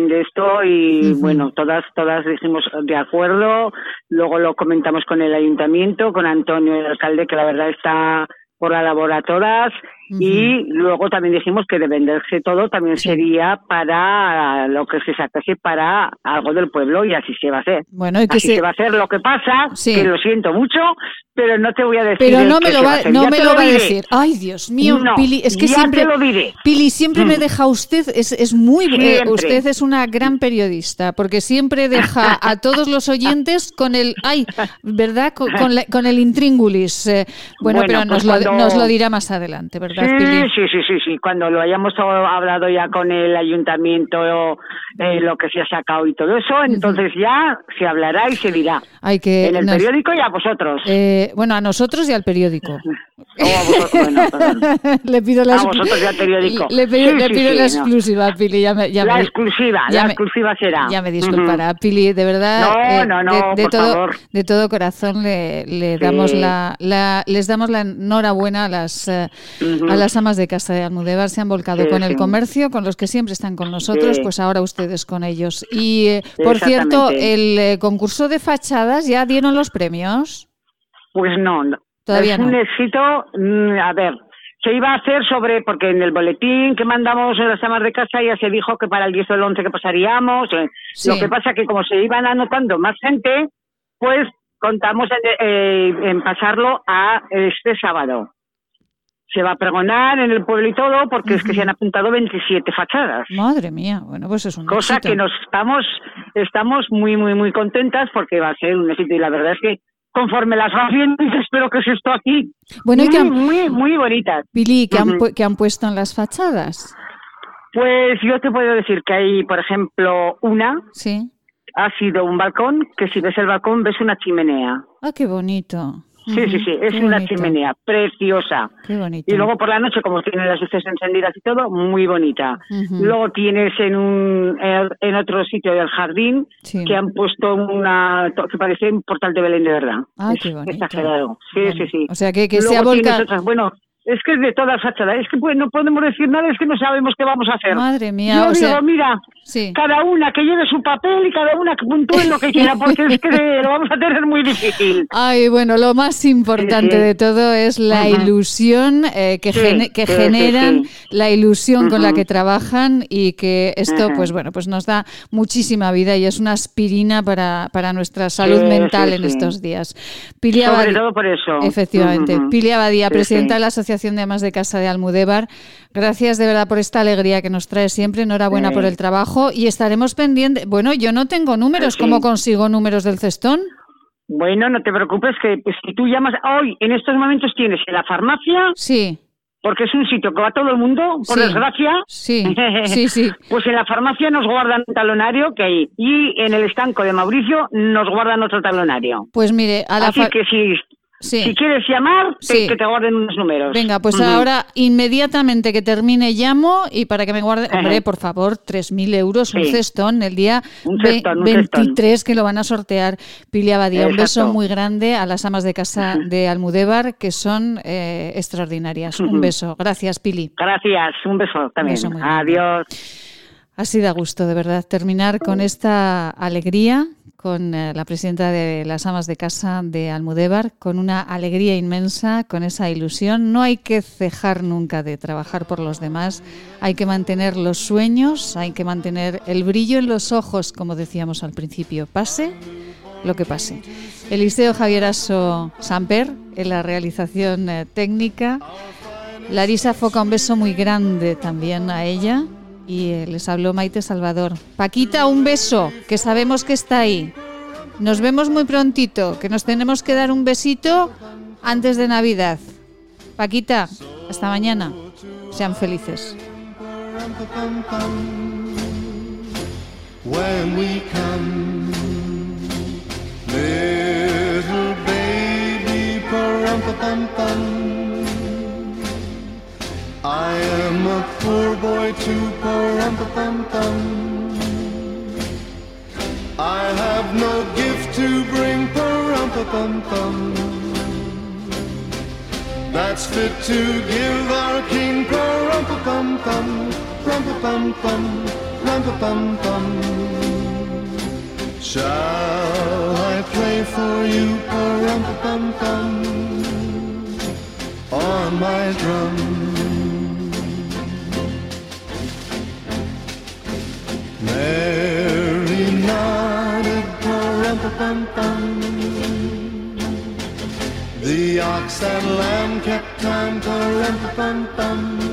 de esto y bueno, todas todas dijimos de acuerdo, luego lo comentamos con el ayuntamiento, con Antonio, el alcalde, que la verdad está por la labor a todas y luego también dijimos que de venderse todo también sería para lo que se sacase para algo del pueblo y así se va a hacer. Bueno, y que así se- se... va a hacer. Lo que pasa, Sí. que lo siento mucho, pero no te voy a decir Pero no me lo va, a no me lo va a decir. Ay, Dios mío, No, Pili, es que ya siempre te lo diré. Pili siempre me Mm. deja usted es, es muy eh, usted es una gran periodista porque siempre deja a todos los oyentes con el ay, ¿verdad? Con, con la- con el intríngulis. eh, bueno, Bueno, pero pues nos, lo, cuando- nos lo dirá más adelante, ¿verdad, Sí, Pili? sí, sí, sí, sí. Cuando lo hayamos hablado ya con el ayuntamiento, eh, lo que se ha sacado y todo eso, entonces ya se hablará y se dirá. Hay que en el nos- periódico y a vosotros. eh, bueno, a nosotros y al periódico. *laughs* O a vosotros, bueno, *laughs* le pido la A vosotros y al periódico. Le, pido- Sí, le sí, pido sí, la no. exclusiva, Pili. Ya me, ya La me- exclusiva, ya la me- exclusiva será. Ya me disculpará, Pili, de verdad. No, eh, no, no, de, de por todo, favor. de todo corazón le, le damos la, la- les damos la enhorabuena a las eh, A las amas de casa de Almudevar. Se han volcado Sí, con el sí. comercio, con los que siempre están con nosotros, Sí. pues ahora ustedes con ellos. Y eh, por cierto, el eh, concurso de fachadas ya dieron los premios. Pues no, no. Todavía es no. un éxito, mm, a ver, se iba a hacer sobre, porque en el boletín que mandamos en las amas de casa ya se dijo que para el 10 o el 11 que pasaríamos, eh, Sí. lo que pasa que como se iban anotando más gente, pues contamos en, eh, en pasarlo a este sábado. Se va a pregonar en el pueblo y todo, porque es que se han apuntado 27 fachadas. Madre mía, bueno, pues es un Cosa éxito. que nos estamos, estamos muy, muy, muy contentas porque va a ser un éxito y la verdad es que conforme las vas viendo, espero que es esto aquí. Bueno, y muy, que han- muy, muy bonitas. Pili, ¿qué han, qué han puesto en las fachadas? Pues yo te puedo decir que hay, por ejemplo, una, Sí. ha sido un balcón, que si ves el balcón ves una chimenea. Ah, qué bonito. Sí, sí, sí, es Qué una bonito. chimenea preciosa. Qué bonito. Y luego por la noche, como tiene las luces encendidas y todo, muy bonita. Luego tienes en un en, otro sitio del jardín Sí. que han puesto una que parece un portal de Belén de verdad. Ah, Es qué bonito. Exagerado. Sí, sí, sí. O sea, que, que Luego se ha tienes volcado. otras- bueno, es que es de todas fachadas. Es que pues, no podemos decir nada, es que no sabemos qué vamos a hacer. Madre mía, Yo o digo, sea- mira, Sí. cada una que lleve su papel y cada una que puntúe lo que *laughs* quiera, porque es que lo vamos a tener muy difícil. Ay, bueno, lo más importante Sí, sí. de todo es la ilusión eh, que, gene- que generan, la ilusión con la que trabajan y que esto, pues bueno, pues nos da muchísima vida y es una aspirina para, para nuestra salud mental en estos días. Sobre todo por eso. Efectivamente. Ujú. Pili Abadía, Sí, presidenta de la Asociación de Amas de Casa de Almudévar. Gracias de verdad por esta alegría que nos trae siempre. Enhorabuena Sí. por el trabajo y estaremos pendientes. Bueno, yo no tengo números. Sí. ¿Cómo consigo números del cestón? Bueno, no te preocupes que pues, si tú llamas hoy, en estos momentos tienes en la farmacia. Sí. Porque es un sitio que va todo el mundo, por Sí. desgracia. Sí, *laughs* sí, sí. Pues en la farmacia nos guardan un talonario que hay. Y en el estanco de Mauricio nos guardan otro talonario. Pues mire, a la Así que si, Sí. si quieres llamar, te- Sí. que te guarden unos números. Venga, pues ahora inmediatamente que termine llamo y para que me guarde, hombre, por favor, 3.000 euros, un Sí. cestón el día Un cestón, un 23 que lo van a sortear. Pili Abadía, un beso muy grande a las amas de casa de Almudévar que son eh, extraordinarias. Un beso. Gracias, Pili. Gracias, un beso también. beso muy grande. Adiós. Así da gusto, de verdad, terminar con esta alegría, con eh, la presidenta de las amas de casa de Almudévar, con una alegría inmensa, con esa ilusión. No hay que cejar nunca de trabajar por los demás, hay que mantener los sueños, hay que mantener el brillo en los ojos, como decíamos al principio, pase lo que pase. Eliseo Javier Aso Samper, en la realización eh, técnica. Larisa Foca, un beso muy grande también a ella. Y eh, les habló Maite Salvador. Paquita, un beso, que sabemos que está ahí. Nos vemos muy prontito, que nos tenemos que dar un besito antes de Navidad. Paquita, hasta mañana. Sean felices. I am a poor boy too, pum pum I have no gift to bring, pum pum That's fit to give our king, pum pum pum pum pum pum pum Shall I play for you, pum pum on my drum? Mary nodded, pum The ox and lamb kept time, pum